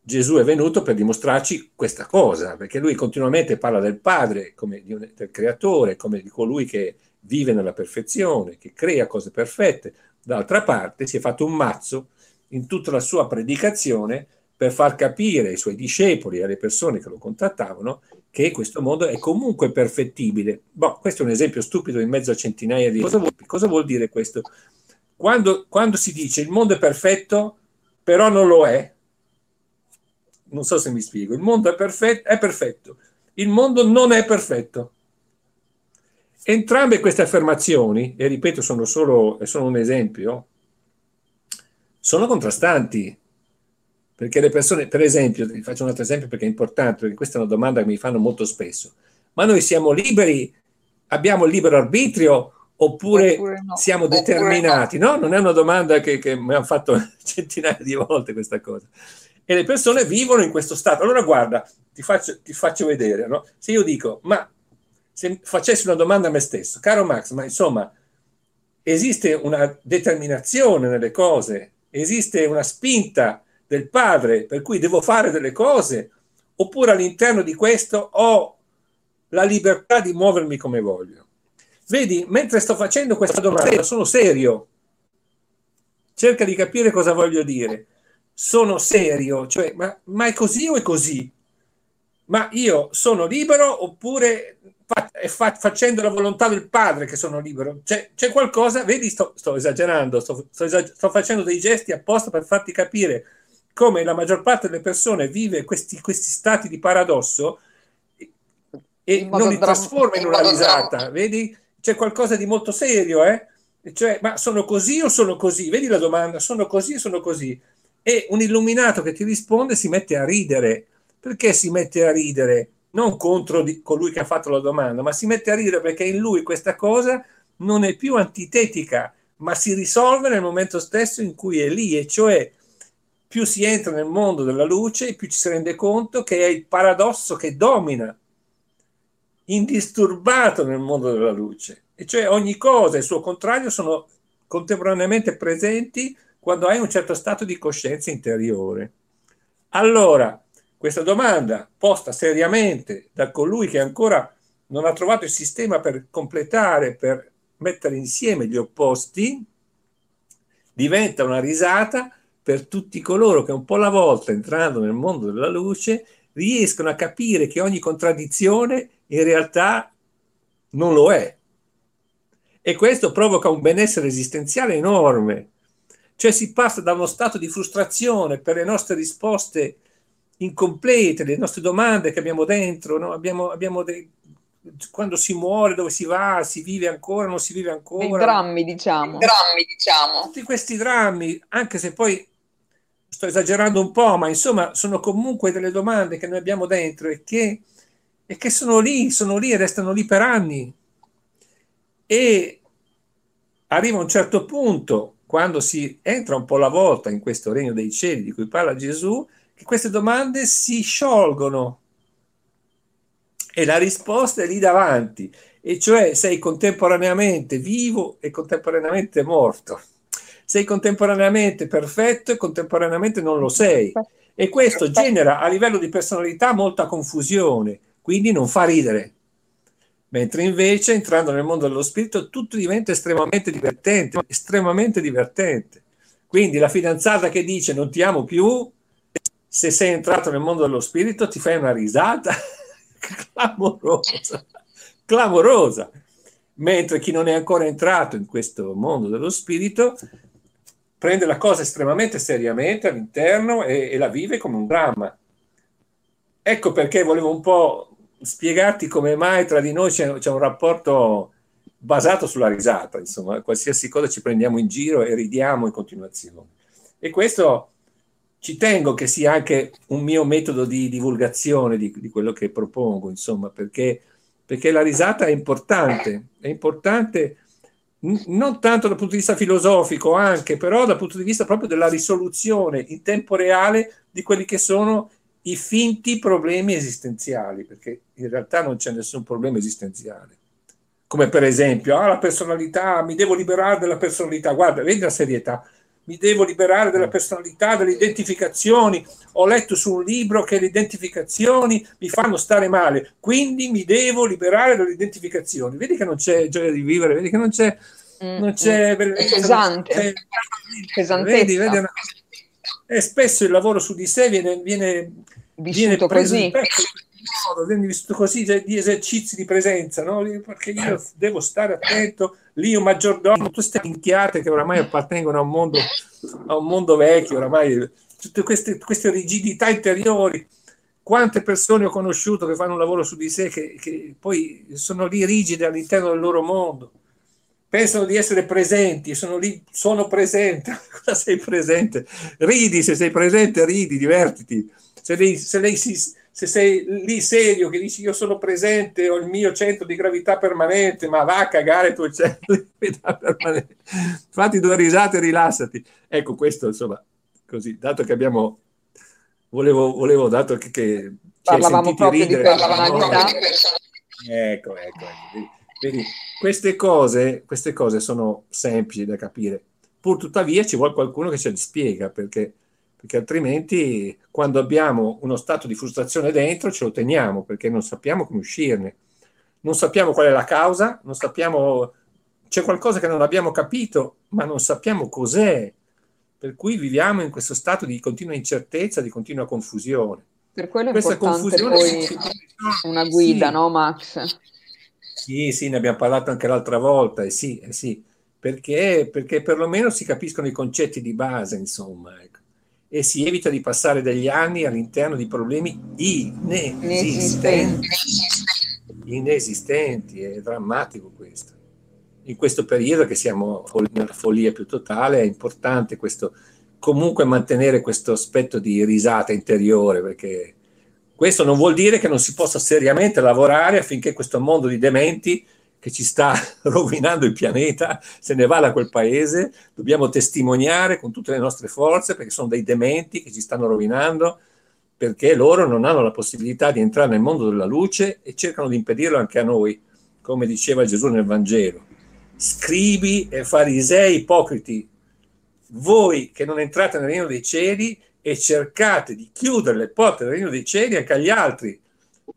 Gesù è venuto per dimostrarci questa cosa, perché lui continuamente parla del Padre come un- del creatore, come di colui che vive nella perfezione, che crea cose perfette. D'altra parte si è fatto un mazzo in tutta la sua predicazione per far capire ai suoi discepoli e alle persone che lo contattavano che questo mondo è comunque perfettibile. Boh, questo è un esempio stupido in mezzo a centinaia di... Cosa vuol, cosa vuol dire questo? Quando, quando si dice il mondo è perfetto, però non lo è, non so se mi spiego, il mondo è perfetto, è perfetto, il mondo non è perfetto. Entrambe queste affermazioni, e ripeto, sono solo sono un esempio, sono contrastanti. Perché le persone, per esempio, vi faccio un altro esempio perché è importante, perché questa è una domanda che mi fanno molto spesso. Ma noi siamo liberi, abbiamo il libero arbitrio oppure, Oppure no. siamo Oppure determinati? No, non è una domanda che, che mi hanno fatto [LAUGHS] centinaia di volte questa cosa. E le persone vivono in questo stato. Allora guarda, ti faccio, ti faccio vedere, no? Se io dico, ma se facessi una domanda a me stesso, caro Max, ma insomma, esiste una determinazione nelle cose, esiste una spinta del padre per cui devo fare delle cose, oppure all'interno di questo ho la libertà di muovermi come voglio. Vedi, mentre sto facendo questa domanda, sono serio. Cerca di capire cosa voglio dire. Sono serio, cioè, ma, ma è così o è così? Ma io sono libero oppure fa- è fa- facendo la volontà del padre che sono libero? C'è, c'è qualcosa, vedi, sto, sto esagerando, sto, sto esag- sto facendo dei gesti apposta per farti capire come la maggior parte delle persone vive questi, questi stati di paradosso e non li trasforma in una risata, vedi? C'è qualcosa di molto serio, eh? Cioè, ma sono così o sono così? Vedi la domanda, sono così o sono così? E un illuminato che ti risponde si mette a ridere. Perché si mette a ridere? Non contro di colui che ha fatto la domanda, ma si mette a ridere perché in lui questa cosa non è più antitetica, ma si risolve nel momento stesso in cui è lì, e cioè più si entra nel mondo della luce, più ci si rende conto che è il paradosso che domina, indisturbato nel mondo della luce. E cioè ogni cosa e il suo contrario sono contemporaneamente presenti quando hai un certo stato di coscienza interiore. Allora, questa domanda posta seriamente da colui che ancora non ha trovato il sistema per completare, per mettere insieme gli opposti, diventa una risata per tutti coloro che un po' alla volta, entrando nel mondo della luce, riescono a capire che ogni contraddizione in realtà non lo è. E questo provoca un benessere esistenziale enorme. Cioè si passa da uno stato di frustrazione per le nostre risposte incomplete, le nostre domande che abbiamo dentro, no? abbiamo, abbiamo dei, quando si muore, dove si va, si vive ancora, non si vive ancora. I drammi, diciamo. I drammi, diciamo. Tutti questi drammi, anche se poi sto esagerando un po', ma insomma sono comunque delle domande che noi abbiamo dentro e che, e che sono lì, sono lì e restano lì per anni. E arriva un certo punto, quando si entra un po' alla volta in questo regno dei cieli di cui parla Gesù, che queste domande si sciolgono e la risposta è lì davanti, e cioè sei contemporaneamente vivo e contemporaneamente morto. Sei contemporaneamente perfetto e contemporaneamente non lo sei. E questo genera a livello di personalità molta confusione, quindi non fa ridere. Mentre invece, entrando nel mondo dello spirito, tutto diventa estremamente divertente, estremamente divertente. Quindi la fidanzata che dice non ti amo più, se sei entrato nel mondo dello spirito ti fai una risata [LAUGHS] clamorosa, clamorosa. Mentre chi non è ancora entrato in questo mondo dello spirito prende la cosa estremamente seriamente all'interno e, e la vive come un dramma. Ecco perché volevo un po' spiegarti come mai tra di noi c'è, c'è un rapporto basato sulla risata, insomma, qualsiasi cosa ci prendiamo in giro e ridiamo in continuazione. E questo ci tengo che sia anche un mio metodo di divulgazione di, di quello che propongo, insomma, perché, perché, la risata è importante, è importante n- non tanto dal punto di vista filosofico anche, però dal punto di vista proprio della risoluzione in tempo reale di quelli che sono i finti problemi esistenziali, perché in realtà non c'è nessun problema esistenziale. Come per esempio, ah, la personalità, mi devo liberare della personalità, guarda, vedi la serietà, mi devo liberare della mm. personalità, delle identificazioni. Ho letto su un libro che le identificazioni mi fanno stare male, quindi mi devo liberare dalle identificazioni. Vedi che non c'è gioia di vivere, vedi che non c'è... Mm, non c'è mm. pesante, [LAUGHS] pesantezza. Vedi, vedi una, e spesso il lavoro su di sé viene, viene, viene preso così. Modo, viene vissuto così di esercizi di presenza, no? perché io devo stare attento lì un maggiordomo, tutte queste minchiate che oramai appartengono a un mondo, a un mondo vecchio, oramai tutte queste, queste, rigidità interiori. Quante persone ho conosciuto che fanno un lavoro su di sé che, che poi sono lì rigide all'interno del loro mondo, pensano di essere presenti, sono lì, sono presente. [LAUGHS] Cosa sei presente? Ridi, se sei presente, ridi, divertiti. Se lei, se lei si, se sei lì serio che dici io sono presente, ho il mio centro di gravità permanente, ma va a cagare il tuo [LAUGHS] centro di gravità permanente. Fatti due risate e rilassati. Ecco, questo insomma, così, dato che abbiamo, volevo, volevo dato che, che parlavamo proprio ridere, di personalità. Ecco, ecco, ecco. Vedi, queste cose, queste cose sono semplici da capire. Pur tuttavia ci vuole qualcuno che ce le spiega, perché perché altrimenti quando abbiamo uno stato di frustrazione dentro ce lo teniamo perché non sappiamo come uscirne, non sappiamo qual è la causa, non sappiamo, c'è qualcosa che non abbiamo capito, ma non sappiamo cos'è, per cui viviamo in questo stato di continua incertezza, di continua confusione. Per quello è Questa importante poi si... una guida, sì. no Max? Sì, sì, ne abbiamo parlato anche l'altra volta, e sì, eh sì, perché, perché perlomeno si capiscono i concetti di base, insomma. Ecco e si evita di passare degli anni all'interno di problemi inesistenti. Inesistenti, è drammatico questo. In questo periodo che siamo nella follia più totale è importante questo, comunque mantenere questo aspetto di risata interiore, perché questo non vuol dire che non si possa seriamente lavorare affinché questo mondo di dementi che ci sta [LAUGHS] rovinando il pianeta, se ne va da quel paese, dobbiamo testimoniare con tutte le nostre forze perché sono dei dementi che ci stanno rovinando, perché loro non hanno la possibilità di entrare nel mondo della luce e cercano di impedirlo anche a noi, come diceva Gesù nel Vangelo. Scribi e farisei ipocriti, voi che non entrate nel regno dei cieli e cercate di chiudere le porte del regno dei cieli anche agli altri,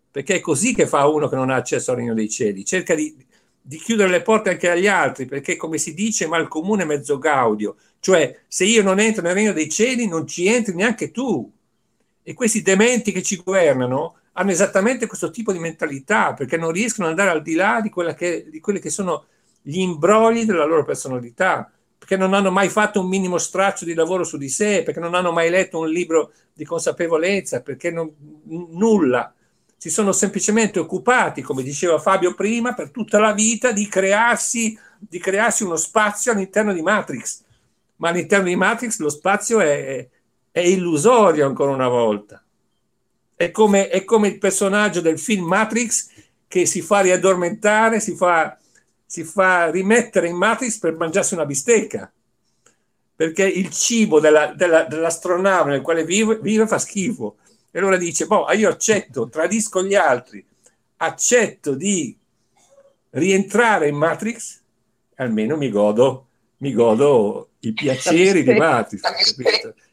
perché è così che fa uno che non ha accesso al regno dei cieli, cerca di, di chiudere le porte anche agli altri, perché come si dice, mal comune mezzo gaudio, cioè se io non entro nel regno dei cieli non ci entri neanche tu. E questi dementi che ci governano hanno esattamente questo tipo di mentalità, perché non riescono ad andare al di là di, che, di quelli che sono gli imbrogli della loro personalità perché non hanno mai fatto un minimo straccio di lavoro su di sé, perché non hanno mai letto un libro di consapevolezza, perché non, nulla. Si sono semplicemente occupati, come diceva Fabio prima, per tutta la vita di crearsi, di crearsi uno spazio all'interno di Matrix. Ma all'interno di Matrix lo spazio è, è illusorio ancora una volta. È come, è come il personaggio del film Matrix che si fa riaddormentare, si fa si fa rimettere in Matrix per mangiarsi una bistecca, perché il cibo della, della, dell'astronave nel quale vive, vive, fa schifo. E allora dice, boh, io accetto, tradisco gli altri, accetto di rientrare in Matrix, almeno mi godo, mi godo i piaceri di Matrix.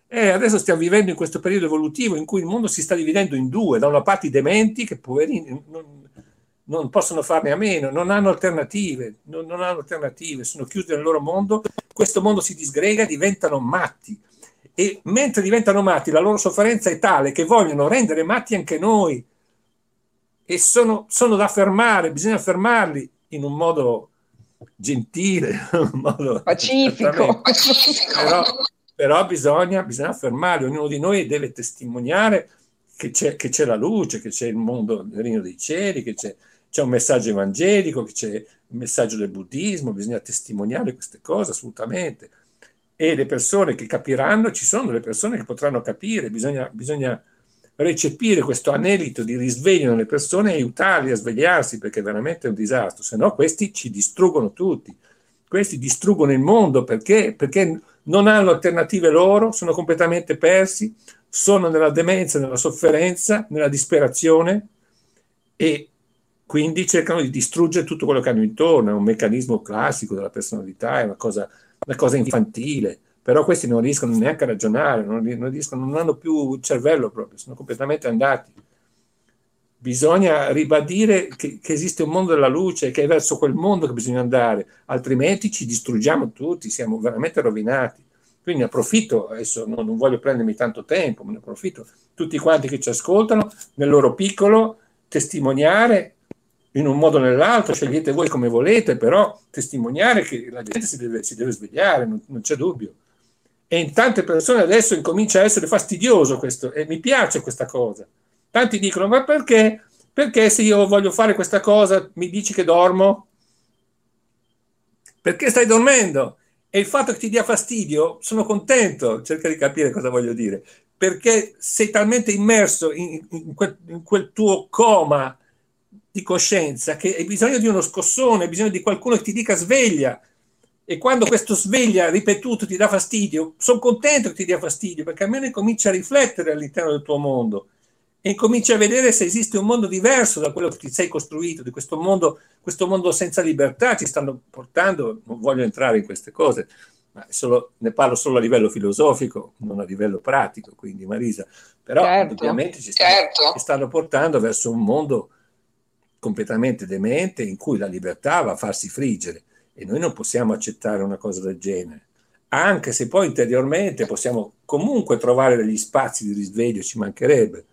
E adesso stiamo vivendo in questo periodo evolutivo in cui il mondo si sta dividendo in due, da una parte i dementi che poverini non, non possono farne a meno, non hanno alternative, non, non, hanno alternative, sono chiusi nel loro mondo, questo mondo si disgrega, diventano matti. E mentre diventano matti la loro sofferenza è tale che vogliono rendere matti anche noi. E sono, sono da fermare, bisogna fermarli in un modo gentile, [LAUGHS] in un modo [LAUGHS] pacifico. Però, però bisogna, bisogna fermarli, ognuno di noi deve testimoniare che c'è, che c'è la luce, che c'è il mondo del regno dei cieli, che c'è c'è un messaggio evangelico, c'è il messaggio del buddismo, bisogna testimoniare queste cose assolutamente. E le persone che capiranno, ci sono delle persone che potranno capire, bisogna, bisogna recepire questo anelito di risveglio nelle persone e aiutarli a svegliarsi perché è veramente un disastro, se no questi ci distruggono tutti, questi distruggono il mondo perché, perché non hanno alternative loro, sono completamente persi, sono nella demenza, nella sofferenza, nella disperazione e quindi cercano di distruggere tutto quello che hanno intorno, è un meccanismo classico della personalità, è una cosa, una cosa infantile, però questi non riescono neanche a ragionare, non, riescono, non hanno più il cervello proprio, sono completamente andati. Bisogna ribadire che, che esiste un mondo della luce, che è verso quel mondo che bisogna andare, altrimenti ci distruggiamo tutti, siamo veramente rovinati. Quindi approfitto, adesso non, non voglio prendermi tanto tempo, ma ne approfitto, tutti quanti che ci ascoltano, nel loro piccolo, testimoniare in un modo o nell'altro, scegliete voi come volete, però testimoniare che la gente si deve, si deve svegliare, non, non, c'è dubbio. E in tante persone adesso incomincia a essere fastidioso questo, e mi piace questa cosa. Tanti dicono, ma perché? Perché se io voglio fare questa cosa mi dici che dormo? Perché stai dormendo? E il fatto che ti dia fastidio, sono contento, cerca di capire cosa voglio dire, perché sei talmente immerso in, in, quel, in quel tuo coma di coscienza che hai bisogno di uno scossone, hai bisogno di qualcuno che ti dica sveglia. E quando questo sveglia ripetuto ti dà fastidio, sono contento che ti dia fastidio, perché almeno incomincia a riflettere all'interno del tuo mondo e incominci a vedere se esiste un mondo diverso da quello che ti sei costruito, di questo mondo, questo mondo senza libertà ci stanno portando, non voglio entrare in queste cose, ma solo, ne parlo solo a livello filosofico, non a livello pratico, quindi Marisa, però certo, ovviamente ci stanno, certo. ci stanno portando verso un mondo completamente demente in cui la libertà va a farsi friggere e noi non possiamo accettare una cosa del genere. Anche se poi interiormente possiamo comunque trovare degli spazi di risveglio, ci mancherebbe,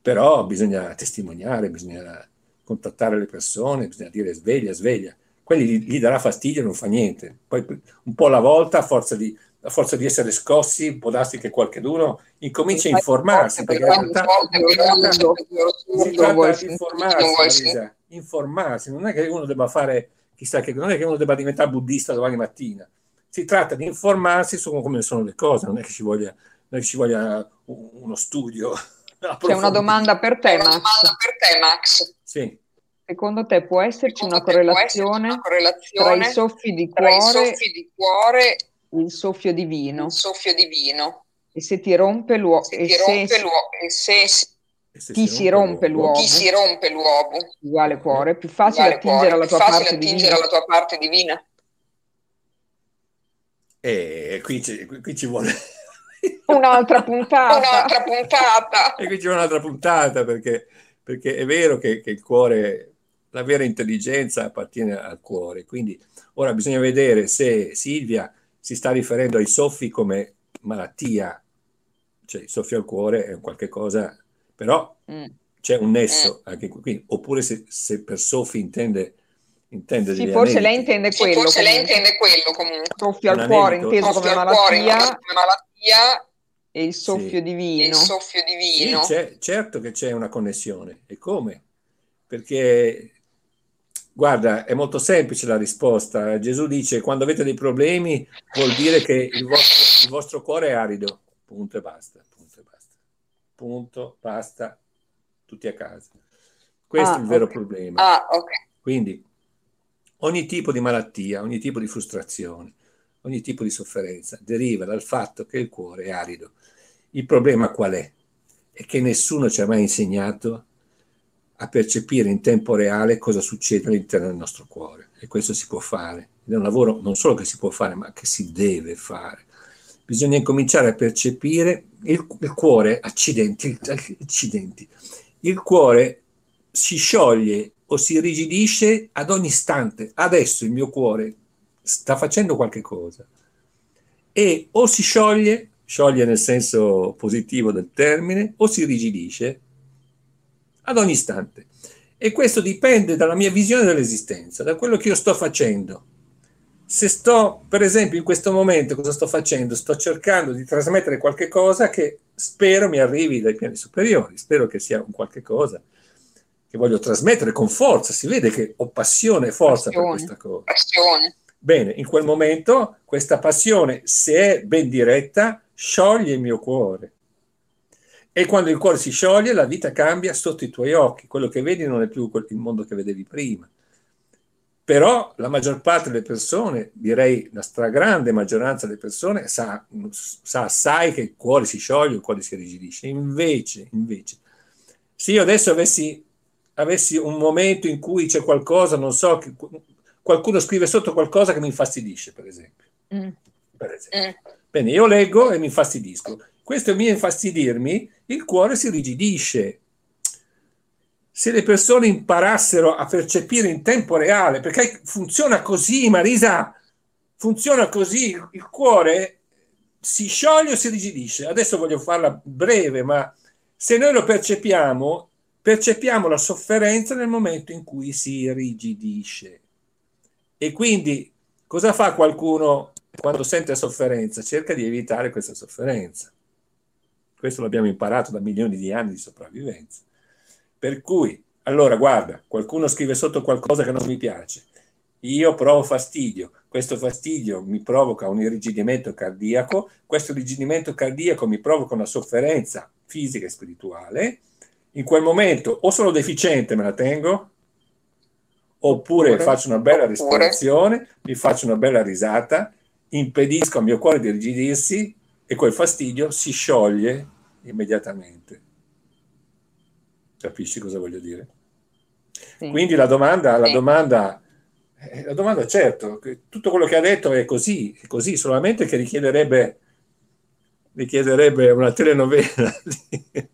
però bisogna testimoniare, bisogna contattare le persone, bisogna dire sveglia, sveglia. Quelli gli, darà fastidio, non fa niente. Poi un po' alla volta, a forza di a forza di essere scossi, può darsi che qualcuno incomincia a informarsi, perché in realtà si tratta di informarsi, informarsi, non è che uno debba fare chissà che, non è che uno debba diventare buddista domani mattina, si tratta di informarsi su come sono le cose, non è che ci voglia, che ci voglia uno studio. [LAUGHS] C'è una domanda per te, Max. Per te, Max. Sì. Secondo te può esserci, una correlazione, una correlazione, tra i soffi di cuore, soffi di cuore il soffio divino? Il soffio divino. E se ti rompe l'uovo, e, se, e se, se ti si rompe l'uovo, ti si rompe l'uovo, uguale cuore, più facile attingere alla tua, parte divina. alla tua parte divina. E qui, qui ci vuole [LAUGHS] un'altra puntata. un'altra puntata. E qui c'è un'altra puntata perché, perché è vero che, che, il cuore, la vera intelligenza appartiene al cuore. Quindi ora bisogna vedere se Silvia si sta riferendo ai soffi come malattia, cioè il soffio al cuore è un qualche cosa, però mm. c'è un nesso mm. anche qui, oppure se, se per soffi intende intende sì, forse lei intende quello. Sì, forse lei intende quello comunque. Soffio al cuore inteso come malattia, come malattia e il soffio sì. divino. Il soffio divino. Sì, certo che c'è una connessione. E come? Perché, guarda, è molto semplice la risposta. Gesù dice, quando avete dei problemi vuol dire che il vostro, il vostro cuore è arido. Punto e basta. Punto e basta. Punto, basta. Tutti a casa. Questo ah, è il vero problema. Ah, ok. Quindi Ogni tipo di malattia, ogni tipo di frustrazione, ogni tipo di sofferenza deriva dal fatto che il cuore è arido. Il problema qual è? È che nessuno ci ha mai insegnato a percepire in tempo reale cosa succede all'interno del nostro cuore. E questo si può fare. È un lavoro non solo che si può fare, ma che si deve fare. Bisogna incominciare a percepire il, il cuore, accidenti, accidenti. Il cuore si scioglie o si irrigidisce ad ogni istante. Adesso il mio cuore sta facendo qualche cosa e o si scioglie, scioglie nel senso positivo del termine, o si irrigidisce ad ogni istante. E questo dipende dalla mia visione dell'esistenza, da quello che io sto facendo. Se sto, per esempio, in questo momento, cosa sto facendo? Sto cercando di trasmettere qualche cosa che spero mi arrivi dai piani superiori, spero che sia un qualche cosa che voglio trasmettere con forza, si vede che ho passione e forza passione. per questa cosa. Passione. Bene, in quel momento questa passione, se è ben diretta, scioglie il mio cuore. E quando il cuore si scioglie, la vita cambia sotto i tuoi occhi. Quello che vedi non è più il mondo che vedevi prima. Però la maggior parte delle persone, direi la stragrande maggioranza delle persone, sa, sa sai che il cuore si scioglie, il cuore si rigidisce. Invece, invece, se io adesso avessi avessi un momento in cui c'è qualcosa, non so, che, qualcuno scrive sotto qualcosa che mi infastidisce, per esempio. Mm. Per esempio. Mm. Bene, io leggo e mi infastidisco. Questo mio infastidirmi, il cuore si rigidisce. Se le persone imparassero a percepire in tempo reale, perché funziona così, Marisa, funziona così, il cuore si scioglie o si rigidisce. Adesso voglio farla breve, ma se noi lo percepiamo, percepiamo la sofferenza nel momento in cui si rigidisce. E quindi cosa fa qualcuno quando sente sofferenza? Cerca di evitare questa sofferenza. Questo l'abbiamo imparato da milioni di anni di sopravvivenza. Per cui, allora, guarda, qualcuno scrive sotto qualcosa che non mi piace. Io provo fastidio, questo fastidio mi provoca un irrigidimento cardiaco, questo irrigidimento cardiaco mi provoca una sofferenza fisica e spirituale, in quel momento o sono deficiente, me la tengo, oppure, oppure faccio una bella respirazione, mi faccio una bella risata, impedisco al mio cuore di rigidirsi e quel fastidio si scioglie immediatamente. Capisci cosa voglio dire? Sì. Quindi la domanda, la domanda, eh, la domanda, certo, tutto quello che ha detto è così, è così, solamente che richiederebbe richiederebbe una telenovela. [LAUGHS]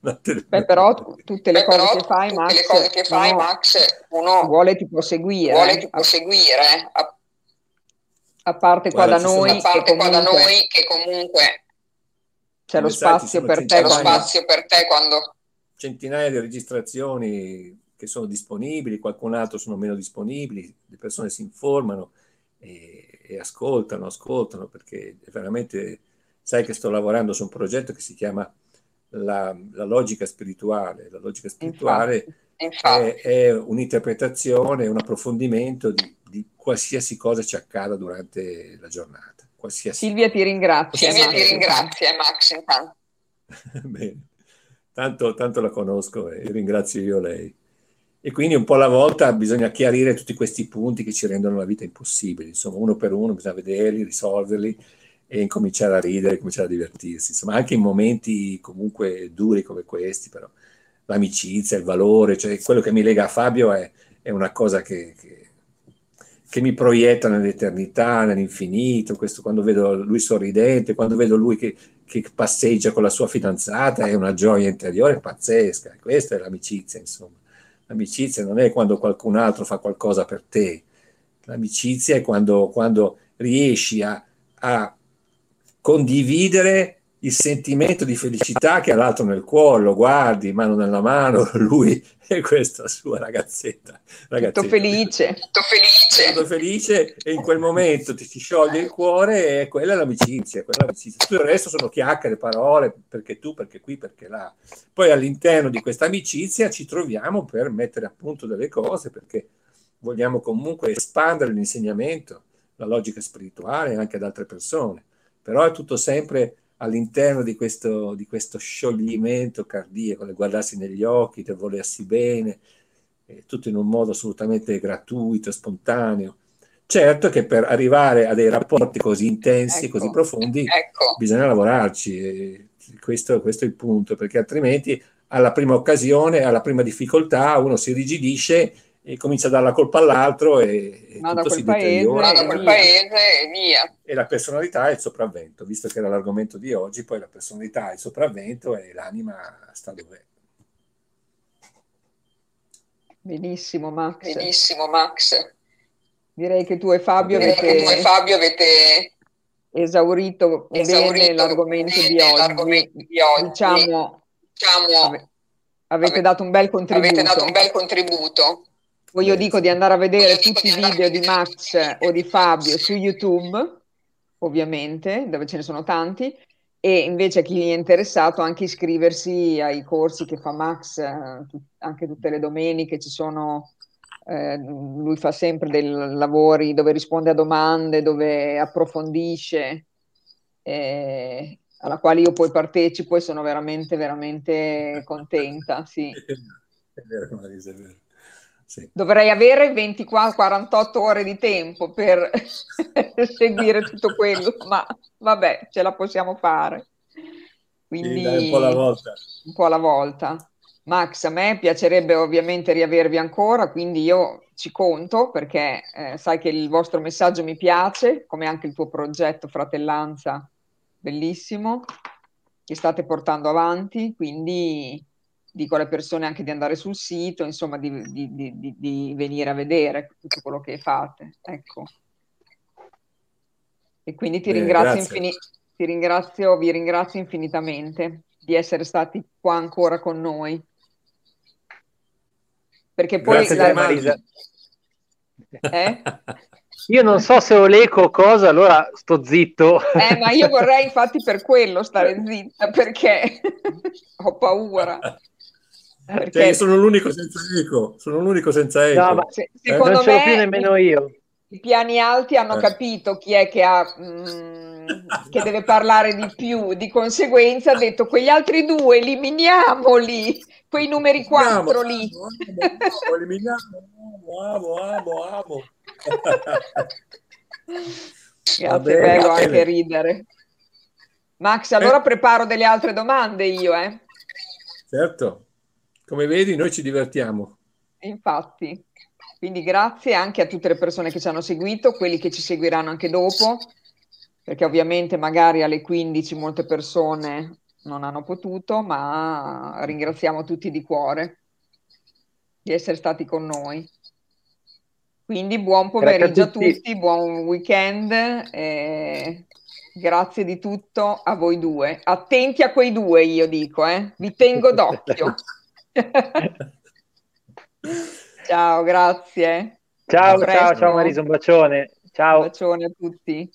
una telenovela. Beh, però tutte le, Beh, cose, che fai, Max, le cose che fai, uno, Max, uno vuole tipo seguire. Vuole tipo seguire. A, a parte qua da noi, a parte comunque, qua da noi che comunque c'è lo spazio per te. C'è lo spazio per te quando centinaia di registrazioni che sono disponibili, qualcun altro sono meno disponibili, le persone si informano e, e ascoltano, ascoltano perché veramente sai che sto lavorando su un progetto che si chiama la, la logica spirituale. La logica spirituale infatti, infatti. È, è, un'interpretazione, un approfondimento di, di, qualsiasi cosa ci accada durante la giornata. Qualsiasi Silvia ti ringrazia. Silvia ti ringrazia, Max, [LAUGHS] Bene, tanto, tanto la conosco e ringrazio io lei. e quindi un po' alla volta bisogna chiarire tutti questi punti che ci rendono la vita impossibile, insomma uno per uno bisogna vederli, risolverli e incominciare a ridere, cominciare a divertirsi, insomma anche in momenti comunque duri come questi però l'amicizia, il valore, cioè quello che mi lega a Fabio è, è una cosa che, che, che, mi proietta nell'eternità, nell'infinito, questo quando vedo lui sorridente, quando vedo lui che, che passeggia con la sua fidanzata è una gioia interiore pazzesca, questa è l'amicizia insomma. L'amicizia non è quando qualcun altro fa qualcosa per te, l'amicizia è quando, quando riesci a, a condividere il sentimento di felicità che ha l'altro nel cuore, lo guardi mano nella mano, [LAUGHS] lui e questa sua ragazzetta. ragazzetta. Tutto felice. Tutto felice. Tutto felice e in quel momento ti si scioglie il cuore e quella è l'amicizia. Quella è l'amicizia. Tutto il resto sono chiacchiere, parole, perché tu, perché qui, perché là. Poi all'interno di questa amicizia ci troviamo per mettere a punto delle cose, perché vogliamo comunque espandere l'insegnamento, la logica spirituale anche ad altre persone. Però è tutto sempre all'interno di questo, di questo scioglimento cardiaco, del guardarsi negli occhi, del volersi bene, eh, tutto in un modo assolutamente gratuito, spontaneo. Certo che per arrivare a dei rapporti così intensi, ecco, così profondi, ecco. bisogna lavorarci. Questo, questo è il punto, perché altrimenti alla prima occasione, alla prima difficoltà, uno si rigidisce e comincia a dare la colpa all'altro e, e tutto si deteriora. Vada quel paese e via. E la personalità è il sopravvento, visto che era l'argomento di oggi, poi la personalità è il sopravvento e l'anima sta dove Benissimo Max. Benissimo Max. Direi che tu e Fabio, avete, tu e Fabio avete esaurito, esaurito bene, l'argomento, bene di l'argomento, di oggi. Diciamo, diciamo avete dato un bel contributo. Avete dato un bel contributo. Io dico di andare a vedere tutti i video di Max o di Fabio su YouTube, ovviamente, dove ce ne sono tanti, e invece chi è interessato anche iscriversi ai corsi che fa Max, eh, anche tutte le domeniche ci sono, eh, lui fa sempre dei lavori dove risponde a domande, dove approfondisce, eh, alla quale io poi partecipo e sono veramente, veramente contenta. Sì. È vero, Marisa, è vero. Sì. Dovrei avere 24-48 ore di tempo per [LAUGHS] seguire tutto quello, ma vabbè, ce la possiamo fare. Quindi sì, un po' alla volta. Un po' alla volta. Max, a me piacerebbe ovviamente riavervi ancora, quindi io ci conto perché eh, sai che il vostro messaggio mi piace, come anche il tuo progetto Fratellanza, bellissimo, che state portando avanti, quindi dico alle persone anche di andare sul sito, insomma, di, di, di, di venire a vedere tutto quello che fate. Ecco. E quindi ti, Bene, ringrazio infini- ti ringrazio, vi ringrazio infinitamente di essere stati qua ancora con noi. Perché poi Grazie la... Marisa. Eh? [LAUGHS] Io non so se ho l'eco o cosa, allora sto zitto. Eh, ma io vorrei [LAUGHS] infatti per quello stare zitta, perché [LAUGHS] ho paura. Perché... Cioè, sono l'unico senza eco, sono l'unico senza eco. No, ma se, secondo eh? non ce l'ho più nemmeno io. I piani alti hanno eh. capito chi è che ha... Mm, che deve parlare di più, di conseguenza ha detto quegli altri due eliminiamoli, quei numeri quattro lì. Amo, amo, eliminiamo, amo, amo, amo. [LAUGHS] Grazie, bello anche ridere. Max, allora eh. preparo delle altre domande io, eh? Certo. Come vedi, noi ci divertiamo. Infatti, quindi grazie anche a tutte le persone che ci hanno seguito, quelli che ci seguiranno anche dopo, perché ovviamente magari alle 15 molte persone non hanno potuto, ma ringraziamo tutti di cuore di essere stati con noi. Quindi buon pomeriggio a tutti. a tutti, buon weekend. E grazie di tutto a voi due. Attenti a quei due, io dico, eh? vi tengo d'occhio. [LAUGHS] [LAUGHS] ciao, grazie. Ciao, ciao, ciao Marisa, un bacione. Ciao. Un bacione a tutti.